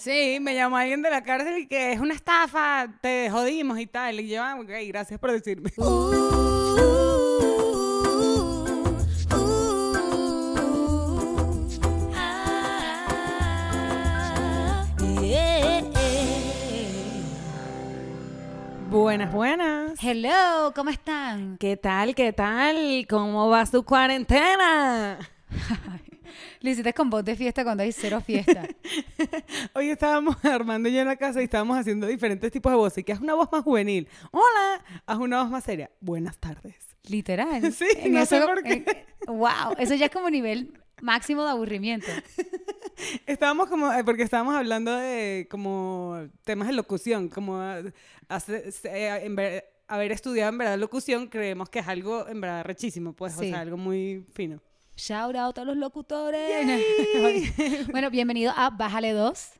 Sí, me llamó alguien de la cárcel y que es una estafa, te jodimos y tal. Y yo, ah, ok, gracias por decirme. Buenas, buenas. Hello, ¿cómo están? ¿Qué tal? ¿Qué tal? ¿Cómo va su cuarentena? Hiciste con voz de fiesta cuando hay cero fiesta. Hoy estábamos Armando y yo en la casa y estábamos haciendo diferentes tipos de voces. Que es una voz más juvenil. Hola. Haz una voz más seria. Buenas tardes. Literal. Sí, no sé por qué. en- wow, eso ya es como nivel máximo de aburrimiento. Estábamos como, eh, porque estábamos hablando de como temas de locución, como eh, hace- eh, en ver- haber estudiado en verdad locución, creemos que es algo en verdad rechísimo, pues, o sea, algo muy fino. Shout out a los locutores. bueno, bienvenido a Bájale 2,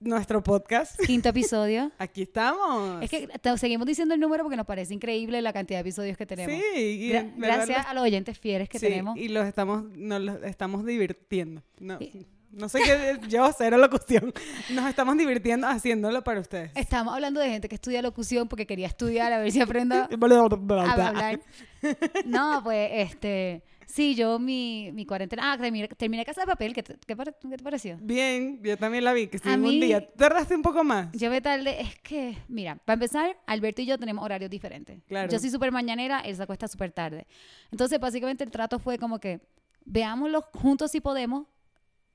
Nuestro podcast, quinto episodio. aquí estamos. Es que seguimos diciendo el número porque nos parece increíble la cantidad de episodios que tenemos. Sí, y Gra- gracias los- a los oyentes fieles que sí, tenemos. y los estamos, nos los estamos divirtiendo. No, Sí. no sé qué, yo cero locución. Nos estamos divirtiendo haciéndolo para ustedes. Estamos hablando de gente que estudia locución porque quería estudiar a ver si aprendo a hablar. No, pues, este, sí, yo mi, mi cuarentena, ah, terminé, terminé Casa de Papel, ¿qué te, qué qué te pareció? Bien, yo también la vi, que A un día. Tardaste un poco más. Yo me tardé, es que, mira, para empezar, Alberto y yo tenemos horarios diferentes. Claro. Yo soy súper mañanera, él se acuesta súper tarde. Entonces, básicamente el trato fue como que veámoslo juntos si podemos,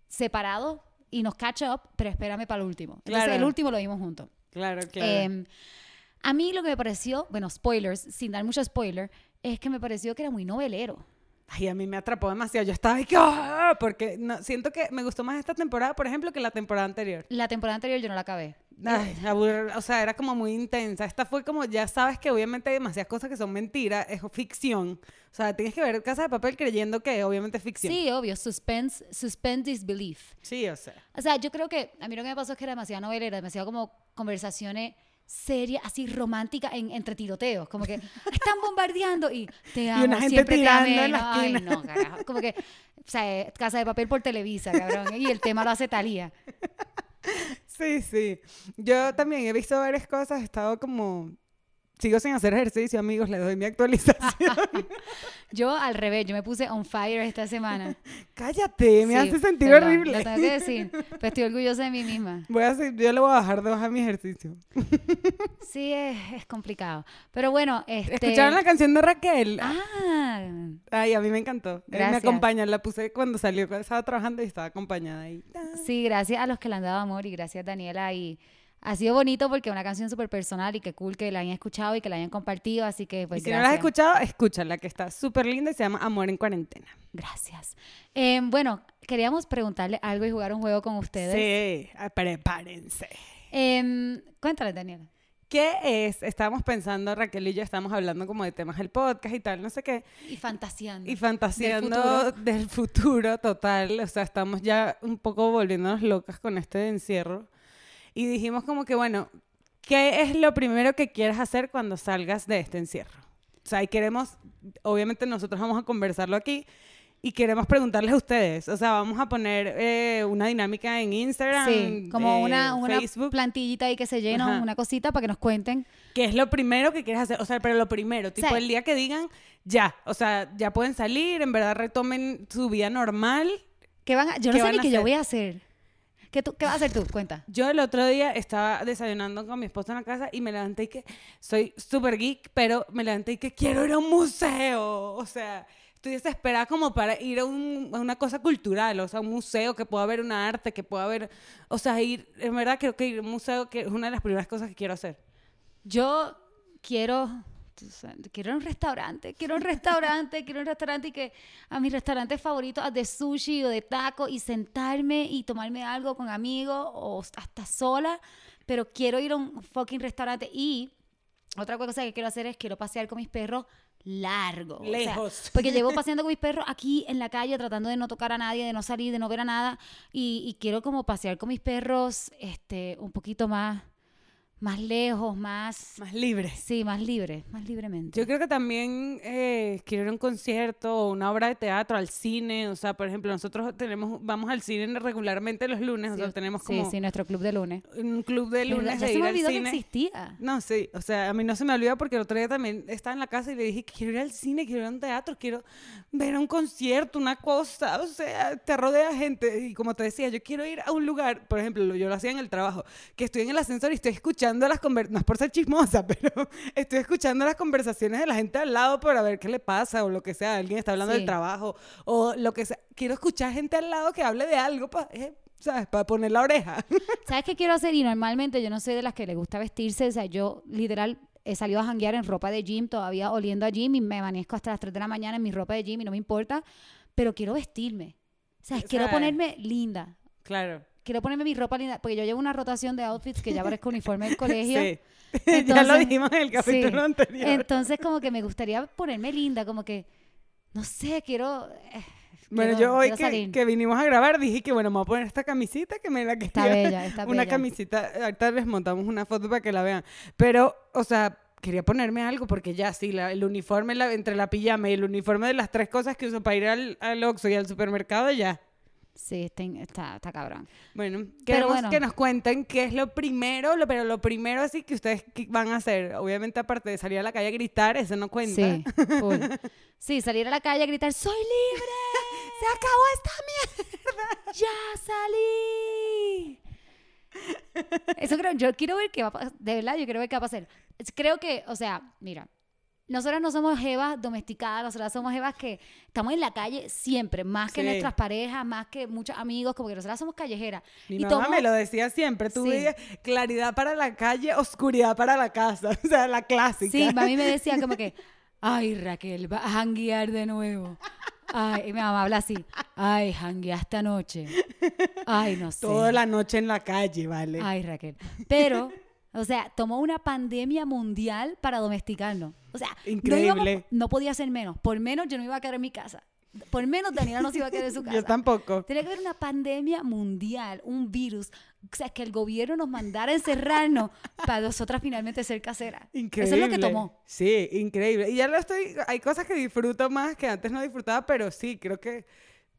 separados, y nos catch up, pero espérame para el último. Entonces, Claro. el último lo vimos juntos. Claro, claro. Em, a mí lo que me pareció, bueno, spoilers, sin dar mucho spoiler, es que me pareció que era muy novelero. Ay, a mí me atrapó demasiado. Yo estaba ahí, que, ¡ah! porque no, siento que me gustó más esta temporada, por ejemplo, que la temporada anterior. La temporada anterior yo no la acabé. Ay, o sea, era como muy intensa. Esta fue como, ya sabes que obviamente hay demasiadas cosas que son mentiras, es ficción. O sea, tienes que ver Casa de Papel creyendo que obviamente es ficción. Sí, obvio, suspense, suspense disbelief. Sí, o sea. O sea, yo creo que a mí lo que me pasó es que era demasiado novelera, demasiado como conversaciones serias, así románticas en, entre tiroteos. Como que están bombardeando y te amo, una gente siempre te amé. en la Ay, no, carajo. Como que, o sea, eh, Casa de Papel por Televisa, cabrón. Y el tema lo hace Talía. Sí, sí. Yo también he visto varias cosas, he estado como... Sigo sin hacer ejercicio, amigos, les doy mi actualización. Yo al revés, yo me puse on fire esta semana. Cállate, me Sí, hace sentir perdón, horrible. Lo tengo que decir. Pues estoy orgullosa de mí misma. Voy a hacer- yo le voy a bajar dos a mi ejercicio. Sí, es, es complicado. Pero bueno, este... ¿Escucharon la canción de Raquel? Ah, Ay, a mí me encantó. Eh, Me Gracias. acompaña, la puse cuando salió, estaba trabajando y estaba acompañada ahí. sí, gracias a los que le han dado amor y gracias Daniela y ha sido bonito porque es una canción súper personal y qué cool que la hayan escuchado y que la hayan compartido, así que pues y si no la has escuchado, escúchala, que está súper linda y se llama Amor en Cuarentena. Gracias. Eh, bueno, queríamos preguntarle algo y jugar un juego con ustedes. Sí, ah, prepárense. Em, cuéntale, Daniela. ¿Qué es? Estábamos pensando, Raquel y yo estábamos hablando como de temas del podcast y tal, no sé qué. Y fantaseando. Y fantaseando futuro. del futuro total. O sea, estamos ya un poco volviéndonos locas con este encierro. Y dijimos como que, bueno, ¿qué es lo primero que quieres hacer cuando salgas de este encierro? O sea, y queremos, obviamente nosotros vamos a conversarlo aquí y queremos preguntarles a ustedes. O sea, vamos a poner eh, una dinámica en Instagram, Sí, como eh, una, una Facebook. plantillita ahí que se llena, Ajá. una cosita para que nos cuenten. ¿Qué es lo primero que quieres hacer? O sea, pero lo primero, tipo sea- el día que digan, ya, o sea, ya pueden salir, en verdad retomen su vida normal. ¿Qué van a- yo no ¿Qué sé ni qué yo voy a hacer. ¿Qué, tú, ¿Qué vas a hacer tú? Cuenta. Yo el otro día estaba desayunando con mi esposo en la casa y me levanté y que soy súper geek, pero me levanté y que quiero ir a un museo. O sea, estoy desesperada como para ir a, un- a una cosa cultural, o sea, un museo que pueda haber una arte, que pueda haber, o sea, ir, en verdad creo que ir a un museo que es una de las primeras cosas que quiero hacer. Yo quiero, quiero un restaurante, quiero un restaurante, quiero un restaurante y que a mis restaurantes favoritos de sushi o de taco y sentarme y tomarme algo con amigos o hasta sola, pero quiero ir a un fucking restaurante y otra cosa que quiero hacer es quiero pasear con mis perros largo. o sea, Lejos. porque llevo paseando con mis perros aquí en la calle tratando de no tocar a nadie, de no salir, de no ver a nada y, y quiero como pasear con mis perros este un poquito más más lejos, más... Más libre. Sí, más libre, más libremente. Yo creo que también eh, quiero ir a un concierto o una obra de teatro, al cine. O sea, por ejemplo, nosotros tenemos, vamos al cine regularmente los lunes. o sea, tenemos como Sí, sí, nuestro club de lunes. un club de lunes ya de se ir me al olvidó que existía. No, sí, o sea, a mí no se me olvida porque el otro día también estaba en la casa y le dije que quiero ir al cine, quiero ir a un teatro, quiero ver un concierto, una cosa, o sea, te rodea gente y como te decía, yo quiero ir a un lugar, por ejemplo, yo lo hacía en el trabajo, que estoy en el ascensor y estoy escuchando las conversaciones, no es por ser chismosa, pero estoy escuchando las conversaciones de la gente al lado para ver qué le pasa o lo que sea, alguien está hablando Sí. del trabajo o lo que sea, quiero escuchar gente al lado que hable de algo, pa- eh, ¿sabes? Para poner la oreja. ¿Sabes qué quiero hacer? Y normalmente yo no soy de las que le gusta vestirse. O sea, yo literal he salido a janguear en ropa de gym, todavía oliendo a gym y me amanezco hasta las 3 de la mañana en mi ropa de gym y no me importa. Pero quiero vestirme. O sea, quiero ponerme linda. Claro. Quiero ponerme mi ropa linda. Porque yo llevo una rotación de outfits que ya parezco uniforme del colegio. Sí. ya lo Entonces, dijimos en el capítulo sí. anterior. Entonces, como que me gustaría ponerme linda, como que, no sé, quiero. eh, Bueno, quiero- yo hoy que, que vinimos a grabar dije que bueno, me voy a poner esta camisita que me la quería. Está bella, está Una bella. camisita, ahorita les montamos una foto para que la vean. Pero, o sea, quería ponerme algo porque ya sí, la- el uniforme la- entre la pijama y el uniforme de las tres cosas que uso para ir al, al Oxxo y al supermercado ya. Sí, está, está, está cabrón. Bueno, queremos bueno. que nos cuenten qué es lo primero, lo, pero lo primero así que ustedes van a hacer. Obviamente, aparte de salir a la calle a gritar, eso no cuenta. Sí. Sí, salir a la calle a gritar, ¡Soy libre! ¡Se acabó esta mierda! ¡Ya salí! Eso creo, yo quiero ver qué va a pasar, de verdad, yo quiero ver qué va a pasar. Creo que, o sea, mira, nosotras no somos jevas domesticadas, nosotras somos jevas que estamos en la calle siempre, más que Sí. nuestras parejas, más que muchos amigos, como que nosotras somos callejeras. Mi Y mamá tomo- me lo decía siempre, tú Sí. veías claridad para la calle, oscuridad para la casa, o sea, la clásica. Sí, mami me decía como que, ay Raquel, va a janguear de nuevo. Ay, y mi mamá habla así, ay, janguea esta noche. Ay, no sé. Toda la noche en la calle, ¿vale? Ay, Raquel. Pero, o sea, tomó una pandemia mundial para domesticarnos. O sea, no, Increíble. íbamos- no podía ser menos. Por menos yo no iba a quedar en mi casa. Por menos Daniela no se iba a quedar en su casa. Yo tampoco. Tenía que haber una pandemia mundial, un virus. O sea, que el gobierno nos mandara a encerrarnos para nosotras finalmente ser caseras. Increíble. Eso es lo que tomó. Sí, increíble. Y ya lo estoy, hay cosas que disfruto más que antes no disfrutaba, pero sí, creo que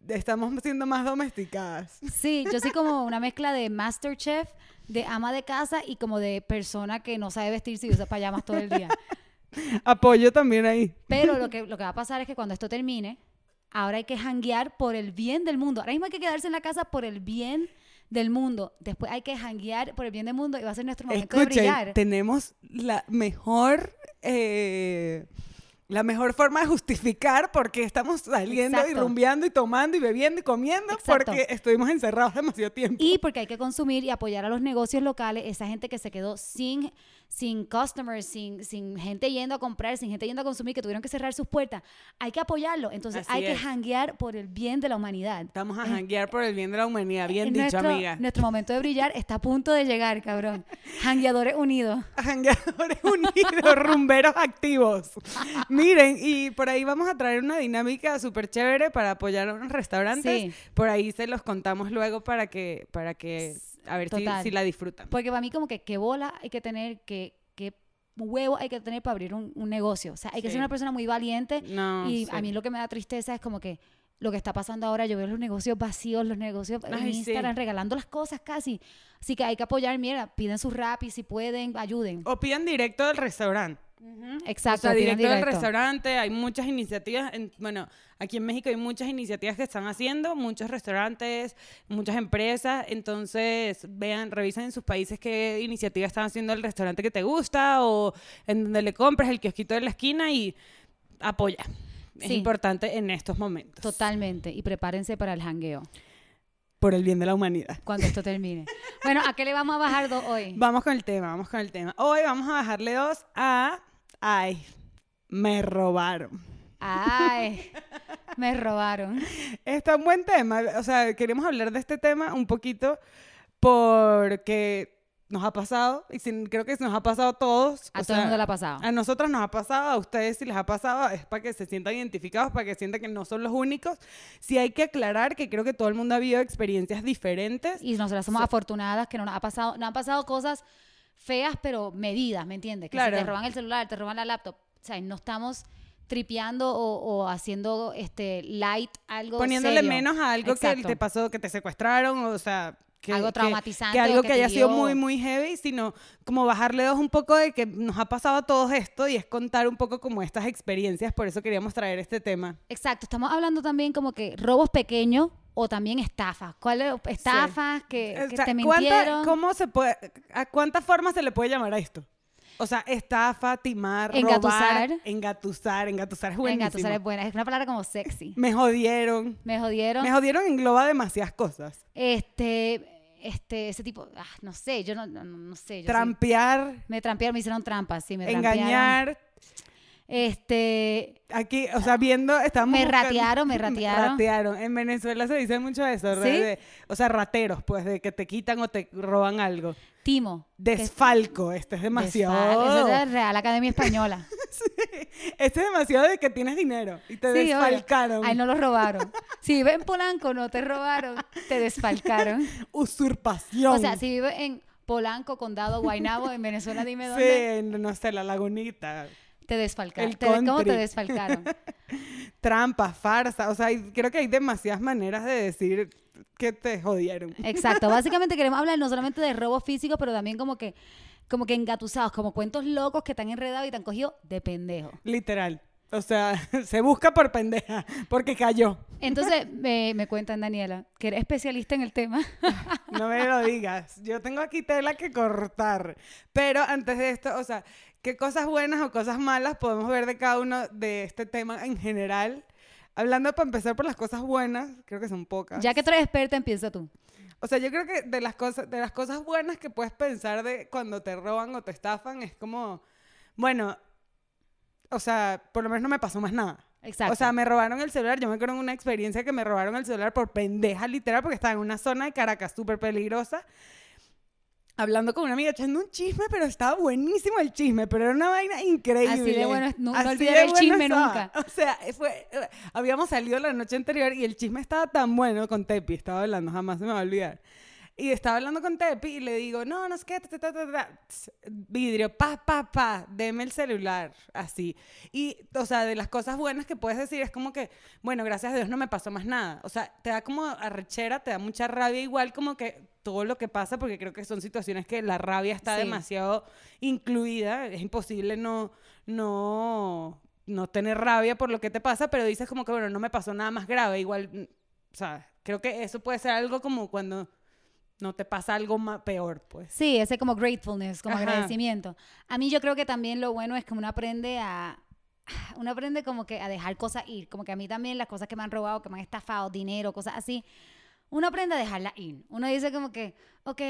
estamos siendo más domesticadas. Sí, yo soy como una mezcla de Masterchef, de ama de casa y como de persona que no sabe vestirse y usa payamas todo el día. Apoyo también ahí. Pero lo que, lo que va a pasar es que cuando esto termine, ahora hay que janguear por el bien del mundo. Ahora mismo hay que quedarse en la casa por el bien del mundo. Después hay que janguear por el bien del mundo y va a ser nuestro momento de brillar. tenemos la mejor, eh, la mejor forma de justificar por qué estamos saliendo y rumbeando y tomando y bebiendo y comiendo Exacto. porque estuvimos encerrados demasiado tiempo. Y porque hay que consumir y apoyar a los negocios locales, esa gente que se quedó sin, sin customers, sin, sin gente yendo a comprar, sin gente yendo a consumir, que tuvieron que cerrar sus puertas. Hay que apoyarlo. Entonces Así hay que es. janguear por el bien de la humanidad. Estamos a janguear por el bien de la humanidad. Bien Eh, dicho, nuestro, amiga. Nuestro momento de brillar está a punto de llegar, cabrón. Jangueadores unidos. Jangueadores unidos, rumberos activos. Miren, y por ahí vamos a traer una dinámica súper chévere para apoyar a unos restaurantes. Sí. Por ahí se los contamos luego para que, para que a ver si, la disfrutan. Porque para mí como que qué bola hay que tener, que qué huevo hay que tener para abrir un, un negocio. O sea, hay que Sí. ser una persona muy valiente. No, y sí. a mí lo que me da tristeza es como que lo que está pasando ahora, yo veo los negocios vacíos, los negocios en sí. Instagram regalando las cosas casi. Así que hay que apoyar, mira, piden sus rap y si pueden, ayuden. O pidan directo del restaurante. Exacto, o sea, directo, del restaurante. Hay muchas iniciativas. en- bueno, aquí en México hay muchas iniciativas que están haciendo, muchos restaurantes, muchas empresas. Entonces, vean, revisen en sus países qué iniciativas están haciendo el restaurante que te gusta o en donde le compres el kiosquito de la esquina y apoya. Es Sí. importante en estos momentos. Totalmente. Y prepárense para el jangueo Por el bien de la humanidad. cuando esto termine. bueno, ¿a qué le vamos a bajar dos hoy? Vamos con el tema, vamos con el tema. Hoy vamos a bajarle dos a... Ay, me robaron. Ay, me robaron. Está un buen tema. O sea, queremos hablar de este tema un poquito porque nos ha pasado, y sin- creo que nos ha pasado a todos. A o todo el mundo le ha pasado. A nosotras nos ha pasado, a ustedes si les ha pasado, es para que se sientan identificados, para que sientan que no son los únicos. Sí hay que aclarar que creo que todo el mundo ha vivido experiencias diferentes. Y nosotras somos afortunadas que no nos ha pasado, nos han pasado cosas feas, pero medidas, ¿me entiendes? Que Claro. si te roban el celular, te roban la laptop, o sea, no estamos tripeando o, o haciendo este light algo Poniéndole serio. menos a algo que te pasó, que te secuestraron, o sea... Que, Algo traumatizante Que, algo que que, haya sido muy, muy heavy, sino como bajarle dos un poco de que nos ha pasado todo esto y es contar un poco como estas experiencias, por eso queríamos traer este tema. Exacto, estamos hablando también como que robos pequeños o también estafas. ¿Cuáles estafas que, O que sea, te ¿cuánta- mintieron? ¿Cómo se puede, a cuántas formas se le puede llamar a esto? O sea, estafa, timar, Engatusar. robar, engatusar, engatusar es buenísimo. Venga, tú sabes buena, es una palabra como sexy. Me jodieron. Me jodieron. Me jodieron engloba demasiadas cosas. Este, este, ese tipo, ah, no sé, yo no, no, no sé. yo sí- Trampear, me trampearon, me hicieron trampas, sí, me trampearon. Este, Aquí, o sea, viendo, estábamos Me buscando- ratearon, me ratearon. ratearon. En Venezuela se dice mucho eso, ¿Sí? de- o sea, rateros, pues, de que te quitan o te roban algo. timo. Desfalco, este es demasiado. Desfal- Eso es de Real Academia Española. Este es demasiado de que tienes dinero y te Sí, desfalcaron. Ay, no lo robaron. Si vive en Polanco, no te robaron, te desfalcaron. Usurpación. O sea, si vive en Polanco, Condado, Guaynabo, en Venezuela, dime Sí, dónde, en, no sé, la lagunita. Te desfalcaron. el Te- ¿Cómo te desfalcaron? Trampa, farsa. O sea, creo que hay demasiadas maneras de decir que te jodieron. Exacto. Básicamente queremos hablar no solamente de robos físicos, pero también como que, como que engatusados, como cuentos locos que te han enredado y te han cogido de pendejo. Literal. O sea, se busca por pendeja, porque cayó. Entonces me, me cuentan, Daniela, que eres especialista en el tema. No me lo digas. Yo tengo aquí tela que cortar. Pero antes de esto, o sea, ¿qué cosas buenas o cosas malas podemos ver de cada uno de este tema en general? Hablando para empezar por las cosas buenas, creo que son pocas. Ya que tú eres experta, empieza tú. O sea, yo creo que de las cosas, de las cosas buenas que puedes pensar de cuando te roban o te estafan es como, bueno, o sea, por lo menos no me pasó más nada. Exacto. O sea, me robaron el celular. Yo me acuerdo de una experiencia que me robaron el celular por pendeja, literal, porque estaba en una zona de Caracas súper peligrosa. Hablando con una amiga, echando un chisme, pero estaba buenísimo el chisme, pero era una vaina increíble. Así de bueno no- no olvidar el chisme estaba. nunca. O sea, fue, eh, habíamos salido la noche anterior y el chisme estaba tan bueno con Tepi, estaba hablando, jamás se me va a olvidar. Y estaba hablando con Tepi y le digo, no, no es que, ta, ta, ta, ta, ta". Tss, vidrio, pa, pa, pa, deme el celular, así. Y, o sea, de las cosas buenas que puedes decir es como que, bueno, gracias a Dios no me pasó más nada. O sea, te da como arrechera, te da mucha rabia, igual como que todo lo que pasa, porque creo que son situaciones que la rabia está Sí. demasiado incluida, es imposible no, no, no tener rabia por lo que te pasa, pero dices como que, bueno, no me pasó nada más grave, igual, mm, o sea, creo que eso puede ser algo como cuando no te pasa algo más peor, pues. Sí, ese como gratefulness, como Ajá. agradecimiento. A mí yo creo que también lo bueno es que uno aprende a uno aprende como que a dejar cosas ir, como que a mí también las cosas que me han robado, que me han estafado, dinero, cosas así, uno aprende a dejarlas ir. Uno dice como que, ok,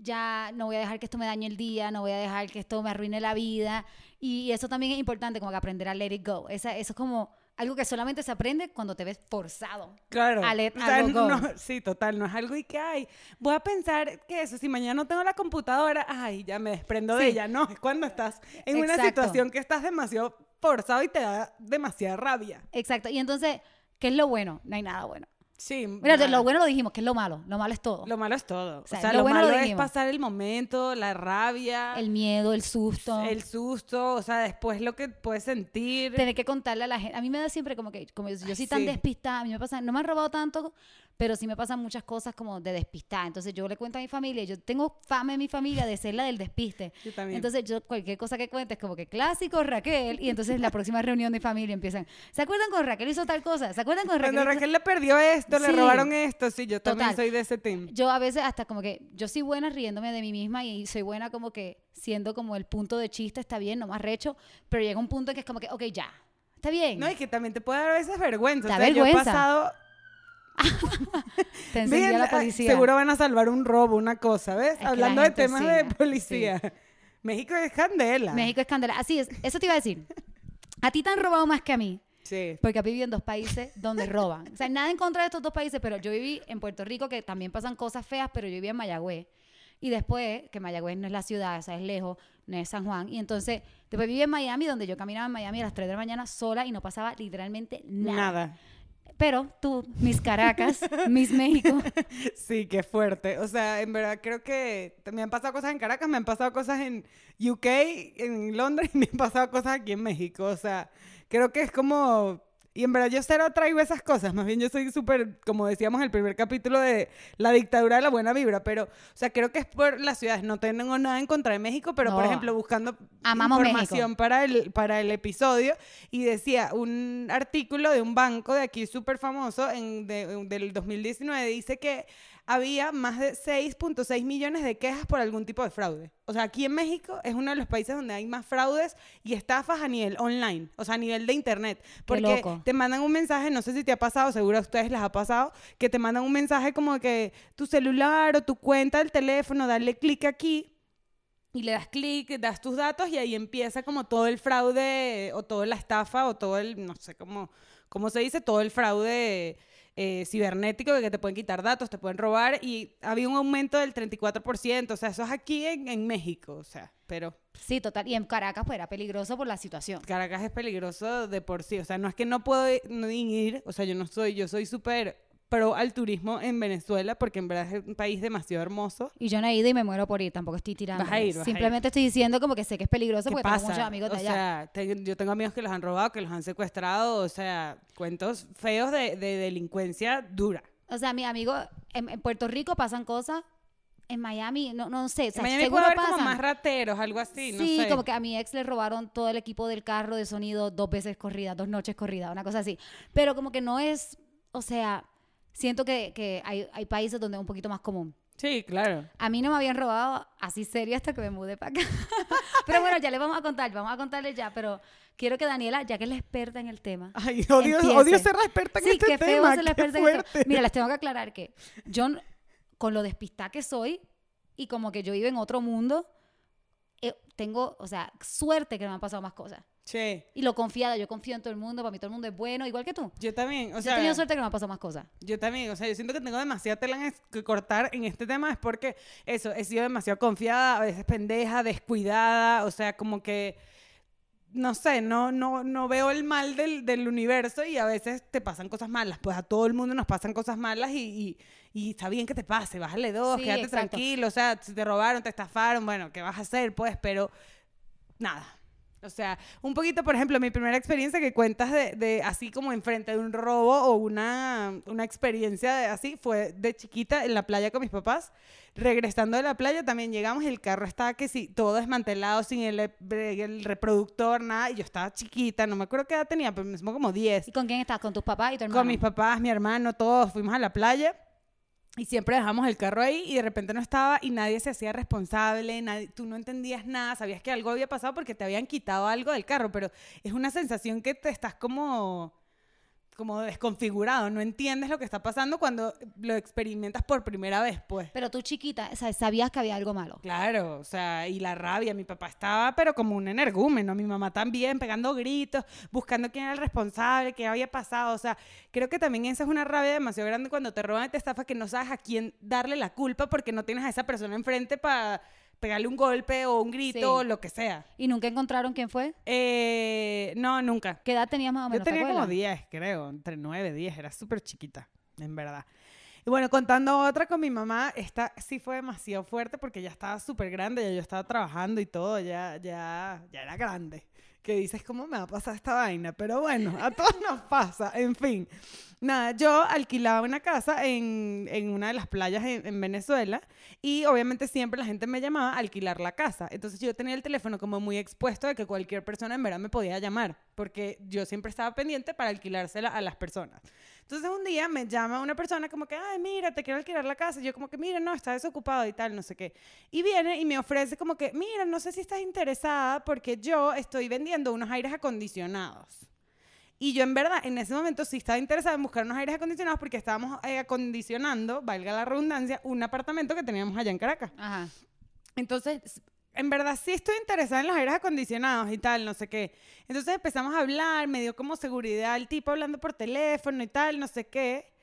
ya no voy a dejar que esto me dañe el día, no voy a dejar que esto me arruine la vida. Y eso también es importante, como que aprender a let it go. Esa, eso es como algo que solamente se aprende cuando te ves forzado. Claro. A O sea, algo go. no- sí, total, no es algo y que, ay, voy a pensar que eso, si mañana no tengo la computadora, ay, ya me desprendo de ella. No, es cuando estás en una situación que estás demasiado forzado y te da demasiada rabia. Exacto. Y entonces, ¿qué es lo bueno? No hay nada bueno. Sí. Mira, lo bueno lo dijimos, que es lo malo. Lo malo es todo. Lo malo es todo. O sea, sea, lo lo, bueno lo malo es dijimos. pasar el momento, la rabia, el miedo, el susto. el susto, o sea, después lo que puedes sentir. Tener que contarle a la gente. A mí me da siempre como que, como yo yo soy tan sí. despistada, a mí me pasa, no me han robado tanto, pero sí me pasan muchas cosas como de despistada. Entonces yo le cuento a mi familia, yo tengo fama en mi familia de ser la del despiste. Yo también. Entonces yo cualquier cosa que cuente es como que clásico Raquel y entonces la próxima reunión de familia empiezan, ¿se acuerdan con Raquel hizo tal cosa? ¿Se acuerdan con Raquel? Cuando Raquel le perdió esto, le Sí. robaron esto, sí, yo también Total. soy de ese team. Yo a veces hasta como que, yo soy buena riéndome de mí misma y soy buena como que siendo como el punto de chiste, está bien, no más recho, pero llega un punto en que es como que, ok, ya, está bien. No, y que también te puede dar a veces vergüenza. Da o sea, yo he vergüenza. pasado... Te la ah, policía. Seguro van a salvar un robo, una cosa, ¿ves? Hablando la de temas sí, de sí. policía. México es candela. México es candela. Así es, eso te iba a decir. A ti te han robado más que a mí, Sí. porque has vivido en dos países donde roban. O sea, nada en contra de estos dos países, pero yo viví en Puerto Rico, que también pasan cosas feas, pero yo vivía en Mayagüez. Y después, que Mayagüez no es la ciudad, o sea, es lejos, no es San Juan. Y entonces, después viví en Miami, donde yo caminaba en Miami a las 3 de la mañana sola y no pasaba literalmente nada. Nada. Pero tú, Miss Caracas, Miss México. Sí, qué fuerte. O sea, en verdad creo que me han pasado cosas en Caracas, me han pasado cosas en UK, en Londres y me han pasado cosas aquí en México. O sea, creo que es como y en verdad yo cero traigo esas cosas, más bien yo soy súper, como decíamos en el primer capítulo de la dictadura de la buena vibra, pero, o sea, creo que es por las ciudades, no tengo nada en contra de México, pero por ejemplo buscando Amamos información para el, para el episodio y decía un artículo de un banco de aquí súper famoso en, de- del 2019, dice que había más de 6.6 millones de quejas por algún tipo de fraude. O sea, aquí en México es uno de los países donde hay más fraudes y estafas a nivel online, o sea, a nivel de internet. Porque te mandan un mensaje, no sé si te ha pasado, seguro a ustedes les ha pasado, que te mandan un mensaje como que tu celular o tu cuenta del teléfono, dale clic aquí y le das clic, das tus datos y ahí empieza como todo el fraude o toda la estafa o todo el, no sé cómo, cómo se dice, todo el fraude eh, cibernético de que te pueden quitar datos, te pueden robar y había un aumento del 34%, o sea, eso es aquí en, en México, o sea, pero Sí, total. Y en Caracas, pues era peligroso por la situación. Caracas es peligroso de por sí, o sea, no es que no puedo i- no ir, o sea, yo no soy, yo soy súper pro al turismo en Venezuela porque en verdad es un país demasiado hermoso. Y yo no he ido y me muero por ir, tampoco estoy tirando. Vas a ir, vas a Simplemente estoy diciendo como que sé que es peligroso ¿Qué porque tengo pasa? muchos amigos de o allá. sea, te- yo tengo amigos que los han robado, que los han secuestrado, o sea, cuentos feos de, de delincuencia dura. O sea, mi amigo, en, en Puerto Rico pasan cosas, en Miami, no, no sé, o sea, en Miami seguro puede haber como pasan. más rateros, algo así, no sí, sé. como que a mi ex le robaron todo el equipo del carro de sonido dos veces corrida, dos noches corrida, una cosa así. Pero como que no es, o sea, siento que, que hay, hay países donde es un poquito más común. Sí, claro. A mí no me habían robado así serio hasta que me mudé para acá. pero bueno, ya le vamos a contar, vamos a contarle ya, pero quiero que Daniela, ya que es la experta en el tema. Ay, odio, ser la experta en Sí, este qué feo tema, ser la qué experta en el tema. fuerte. Mira, les tengo que aclarar que yo, con lo despistada que soy y como que yo vivo en otro mundo, eh, tengo, o sea, suerte que no me han pasado más cosas. Y lo confiada, yo confío en todo el mundo, para mí todo el mundo es bueno, igual que tú. yo también, o yo he tenido suerte que no me han pasado más cosas. Yo también, o sea, yo siento que tengo demasiada tela que cortar en este tema, es porque eso, he sido demasiado confiada, a veces pendeja, descuidada, o sea, como que, no sé, no, no, no veo el mal del, del universo y a veces te pasan cosas malas, pues a todo el mundo nos pasan cosas malas y, y, y está bien que te pase, bájale dos, Sí, quédate exacto. tranquilo, o sea, si te robaron, te estafaron, bueno, ¿qué vas a hacer? Pues, pero nada. O sea, un poquito, por ejemplo, mi primera experiencia que cuentas de, de así como enfrente de un robo o una, una experiencia de así fue de chiquita en la playa con mis papás. Regresando de la playa también llegamos y el carro estaba que sí, todo desmantelado, sin el, el reproductor, nada. Y yo estaba chiquita, no me acuerdo qué edad tenía, pero mismo como 10 ¿Y con quién estás? ¿Con tus papás y tu hermano? con mis papás, mi hermano, todos fuimos a la playa y siempre dejamos el carro ahí y de repente no estaba y nadie se hacía responsable, nadie- tú no entendías nada, sabías que algo había pasado porque te habían quitado algo del carro, pero es una sensación que te estás como como desconfigurado, no entiendes lo que está pasando cuando lo experimentas por primera vez, pues. Pero tú chiquita, o sea, sabías que había algo malo. Claro, o sea, y la rabia, mi papá estaba, pero como un energúmeno, mi mamá también, pegando gritos, buscando quién era el responsable, qué había pasado, o sea, creo que también esa es una rabia demasiado grande cuando te roban y te estafas que no sabes a quién darle la culpa porque no tienes a esa persona enfrente para pegarle un golpe o un grito Sí. o lo que sea. ¿Y nunca encontraron quién fue? Eh, no, nunca. ¿Qué edad tenías más o Yo menos? ¿te tenía como acuerdas? 10, creo, entre 9 y 10, era súper chiquita, en verdad. Y bueno, contando otra con mi mamá, esta sí fue demasiado fuerte porque ya estaba súper grande, ya yo estaba trabajando y todo, ya, ya, ya era grande. Que dices, ¿cómo me va a pasar esta vaina? Pero bueno, a todos nos pasa, en fin. Nada, yo alquilaba una casa en, en una de las playas en, en Venezuela y obviamente siempre la gente me llamaba a alquilar la casa. Entonces yo tenía el teléfono como muy expuesto de que cualquier persona en verdad me podía llamar porque yo siempre estaba pendiente para alquilársela a las personas. Entonces un día me llama una persona como que, ay, mira, te quiero alquilar la casa. Y yo como que, mira, no, está desocupado y tal, no sé qué. Y viene y me ofrece como que, mira, no sé si estás interesada porque yo estoy vendiendo unos aires acondicionados. Y yo en verdad en ese momento sí estaba interesada en buscar unos aires acondicionados porque estábamos eh, acondicionando, valga la redundancia, un apartamento que teníamos allá en Caracas. Ajá. Entonces, en verdad sí estoy interesada en los aires acondicionados y tal, no sé qué. Entonces empezamos a hablar, me dio como seguridad el tipo hablando por teléfono y tal, no sé qué.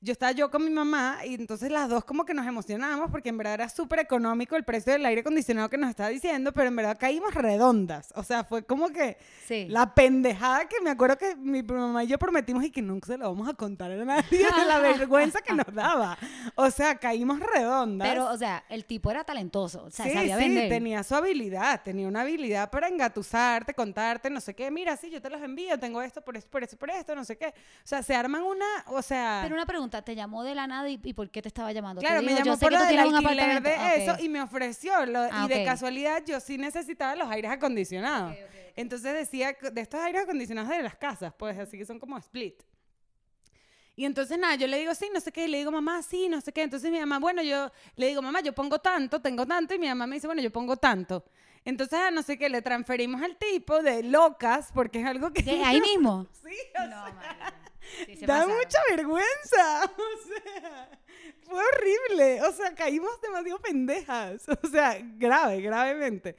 Yo estaba yo con mi mamá y entonces las dos como que nos emocionábamos porque en verdad era súper económico el precio del aire acondicionado que nos estaba diciendo, pero en verdad caímos redondas. O sea, fue como que Sí. la pendejada que me acuerdo que mi mamá y yo prometimos y que nunca se lo vamos a contar a nadie de la vergüenza que nos daba. O sea, caímos redondas. Pero, o sea, el tipo era talentoso. O sea, sí, sabía sí, vender. tenía su habilidad, tenía una habilidad para engatusarte, contarte, no sé qué, mira, sí, yo te los envío, tengo esto, por esto, por esto, por esto, no sé qué. O sea, se arman una, o sea... Pero una pregunta, ¿te llamó de la nada y, y por qué te estaba llamando? Claro, me llamó yo sé por que lo tú del alquiler de Ok. eso y me ofreció. lo- Ah, y de ok. casualidad yo sí necesitaba los aires acondicionados. Entonces decía, que de estos aires acondicionados de las casas, pues así que son como split. Y entonces nada, yo le digo sí, no sé qué, y le digo mamá, sí, no sé qué. Entonces mi mamá, bueno, yo le digo mamá, yo pongo tanto, tengo tanto, y mi mamá me dice, bueno, yo pongo tanto. Entonces, a no sé qué, le transferimos al tipo de locas, porque es algo que... ¿De ahí mismo? Sí, o No, marica. Sí, da mucha vergüenza. O sea, fue horrible. O sea, caímos demasiado pendejas. O sea, grave, gravemente.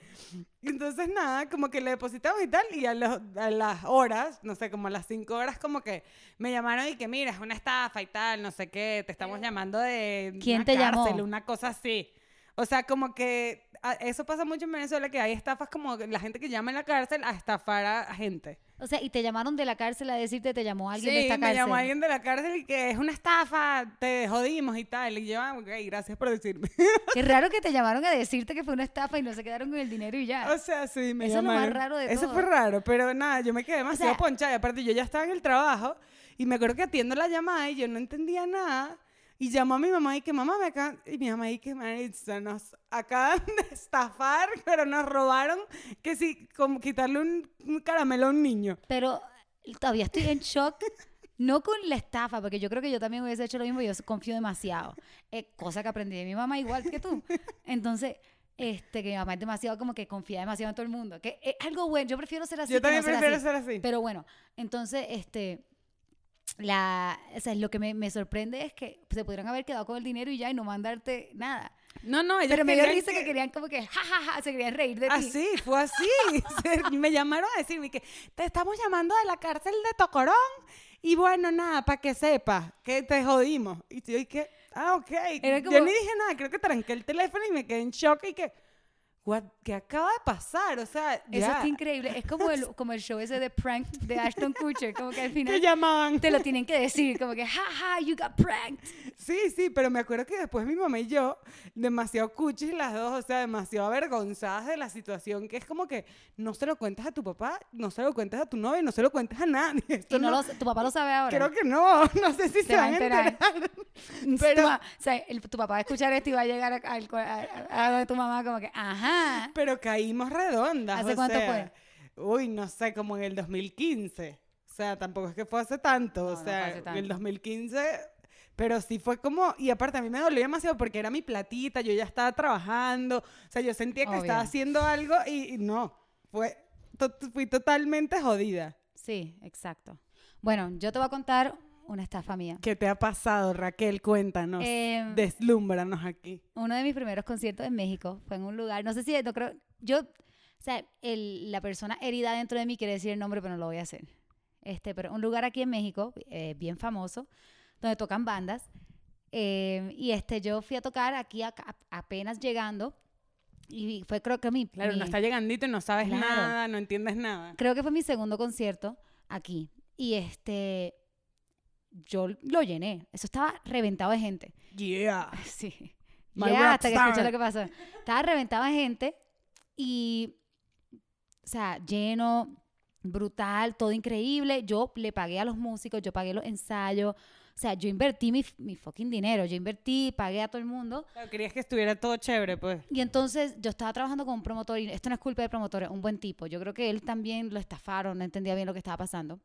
Entonces, nada, como que le depositamos y tal. Y a, los- a las horas, no sé, como a las cinco horas, como que me llamaron y que, mira, es una estafa y tal, no sé qué. Te estamos llamando de. ¿Quién una te llamó? cárcel, Una cosa así. O sea, como que eso pasa mucho en Venezuela, que hay estafas como la gente que llama en la cárcel a estafar a, gente. O sea, y te llamaron de la cárcel a decirte, te llamó alguien sí, de esta me cárcel. llamó alguien de la cárcel y que es una estafa, te jodimos y tal. Y yo, ah, ok, gracias por decirme. Qué raro que te llamaron a decirte que fue una estafa y no se quedaron con el dinero y ya. o sea, sí, me Eso es lo más llamaron. raro de Eso todo. fue raro, pero nada, yo me quedé demasiado sea- ponchada. Y aparte, yo ya estaba en el trabajo y me acuerdo que atiendo la llamada y yo no entendía nada. Y llamó a mi mamá y que mamá me acaban... Y mi mamá y que Maritza, nos acaban de estafar, pero nos robaron que sí, como quitarle un, un caramelo a un niño. Pero todavía estoy en shock. No con la estafa, porque yo creo que yo también hubiese hecho lo mismo, yo confío demasiado. Eh, cosa que aprendí de mi mamá igual que tú. Entonces, este, que mi mamá es demasiado como que confía demasiado en todo el mundo. Que es algo bueno, yo prefiero ser así. yo también no ser prefiero así. ser así. Pero bueno, entonces, este, la, o sea, lo que me, me sorprende es que se pudieran haber quedado con el dinero y ya y no mandarte nada. No, no, ellos Pero me dio risa que... querían como que, ja, ja, ja, se querían reír de ti. Así, fue así. Me llamaron a decirme que te estamos llamando de la cárcel de Tocorón y bueno, nada, para que sepas que te jodimos. Y yo dije, ah, ok. Yo ni dije nada, creo que tranqué el teléfono y me quedé en shock y que, what, ¿qué acaba de pasar? O sea, Eso está increíble. Es como el, como el show ese de prank de Ashton Kutcher, como que al final llamaban. te lo tienen que decir, como que, ja, ja, you got pranked. Sí, sí, pero me acuerdo que después mi mamá y yo, demasiado cuchis las dos, o sea, demasiado avergonzadas de la situación, que es como que no se lo cuentas a tu papá, no se lo cuentas a tu novio, no se lo cuentas a nadie. Esto Y no no- lo- tu papá lo sabe ahora. Creo que no, no sé si se, Se va a enterar. enterar. Tu Pero, ma- o sea, el- tu papá va a escuchar esto y va a llegar a, a- a- a tu mamá como que, ajá. pero caímos redondas. ¿Hace o cuánto sea, Uy, no sé, como en el 2015. O sea, tampoco es que fue hace tanto. No, o no fue sea, hace en el tanto. 2015. Pero sí fue como. Y aparte, a mí me dolió demasiado porque era mi platita, yo ya estaba trabajando. O sea, yo sentía que estaba haciendo algo y, y no. Fue, to- fui totalmente jodida. Sí, exacto. Bueno, yo te voy a contar una estafa mía. ¿Qué te ha pasado, Raquel? Cuéntanos. Em, Deslúmbranos aquí. uno de mis primeros conciertos en México fue en un lugar, no sé si, no creo, yo, o sea, el- la persona herida dentro de mí quiere decir el nombre, pero no lo voy a hacer. Este, pero un lugar aquí en México, eh, bien famoso, donde tocan bandas. eh, y este, yo fui a tocar aquí a- a- apenas llegando. Y fue creo que mi, Claro, mi- no está llegandito y no sabes Claro. nada, no entiendes nada. creo que fue mi segundo concierto aquí. Y este, yo lo llené. Eso estaba reventado de gente. Yeah. Sí. Ya, hasta que escuché lo que pasó. Estaba reventado de gente y, o sea, lleno, brutal, todo increíble. Yo le pagué a los músicos, yo pagué los ensayos. O sea, yo invertí mi, mi fucking dinero. Yo invertí, pagué a todo el mundo. Claro, querías que estuviera todo chévere, pues. Y entonces yo estaba trabajando con un promotor, y esto no es culpa del promotor, es un buen tipo. Yo creo que él también lo estafaron, no entendía bien lo que estaba pasando.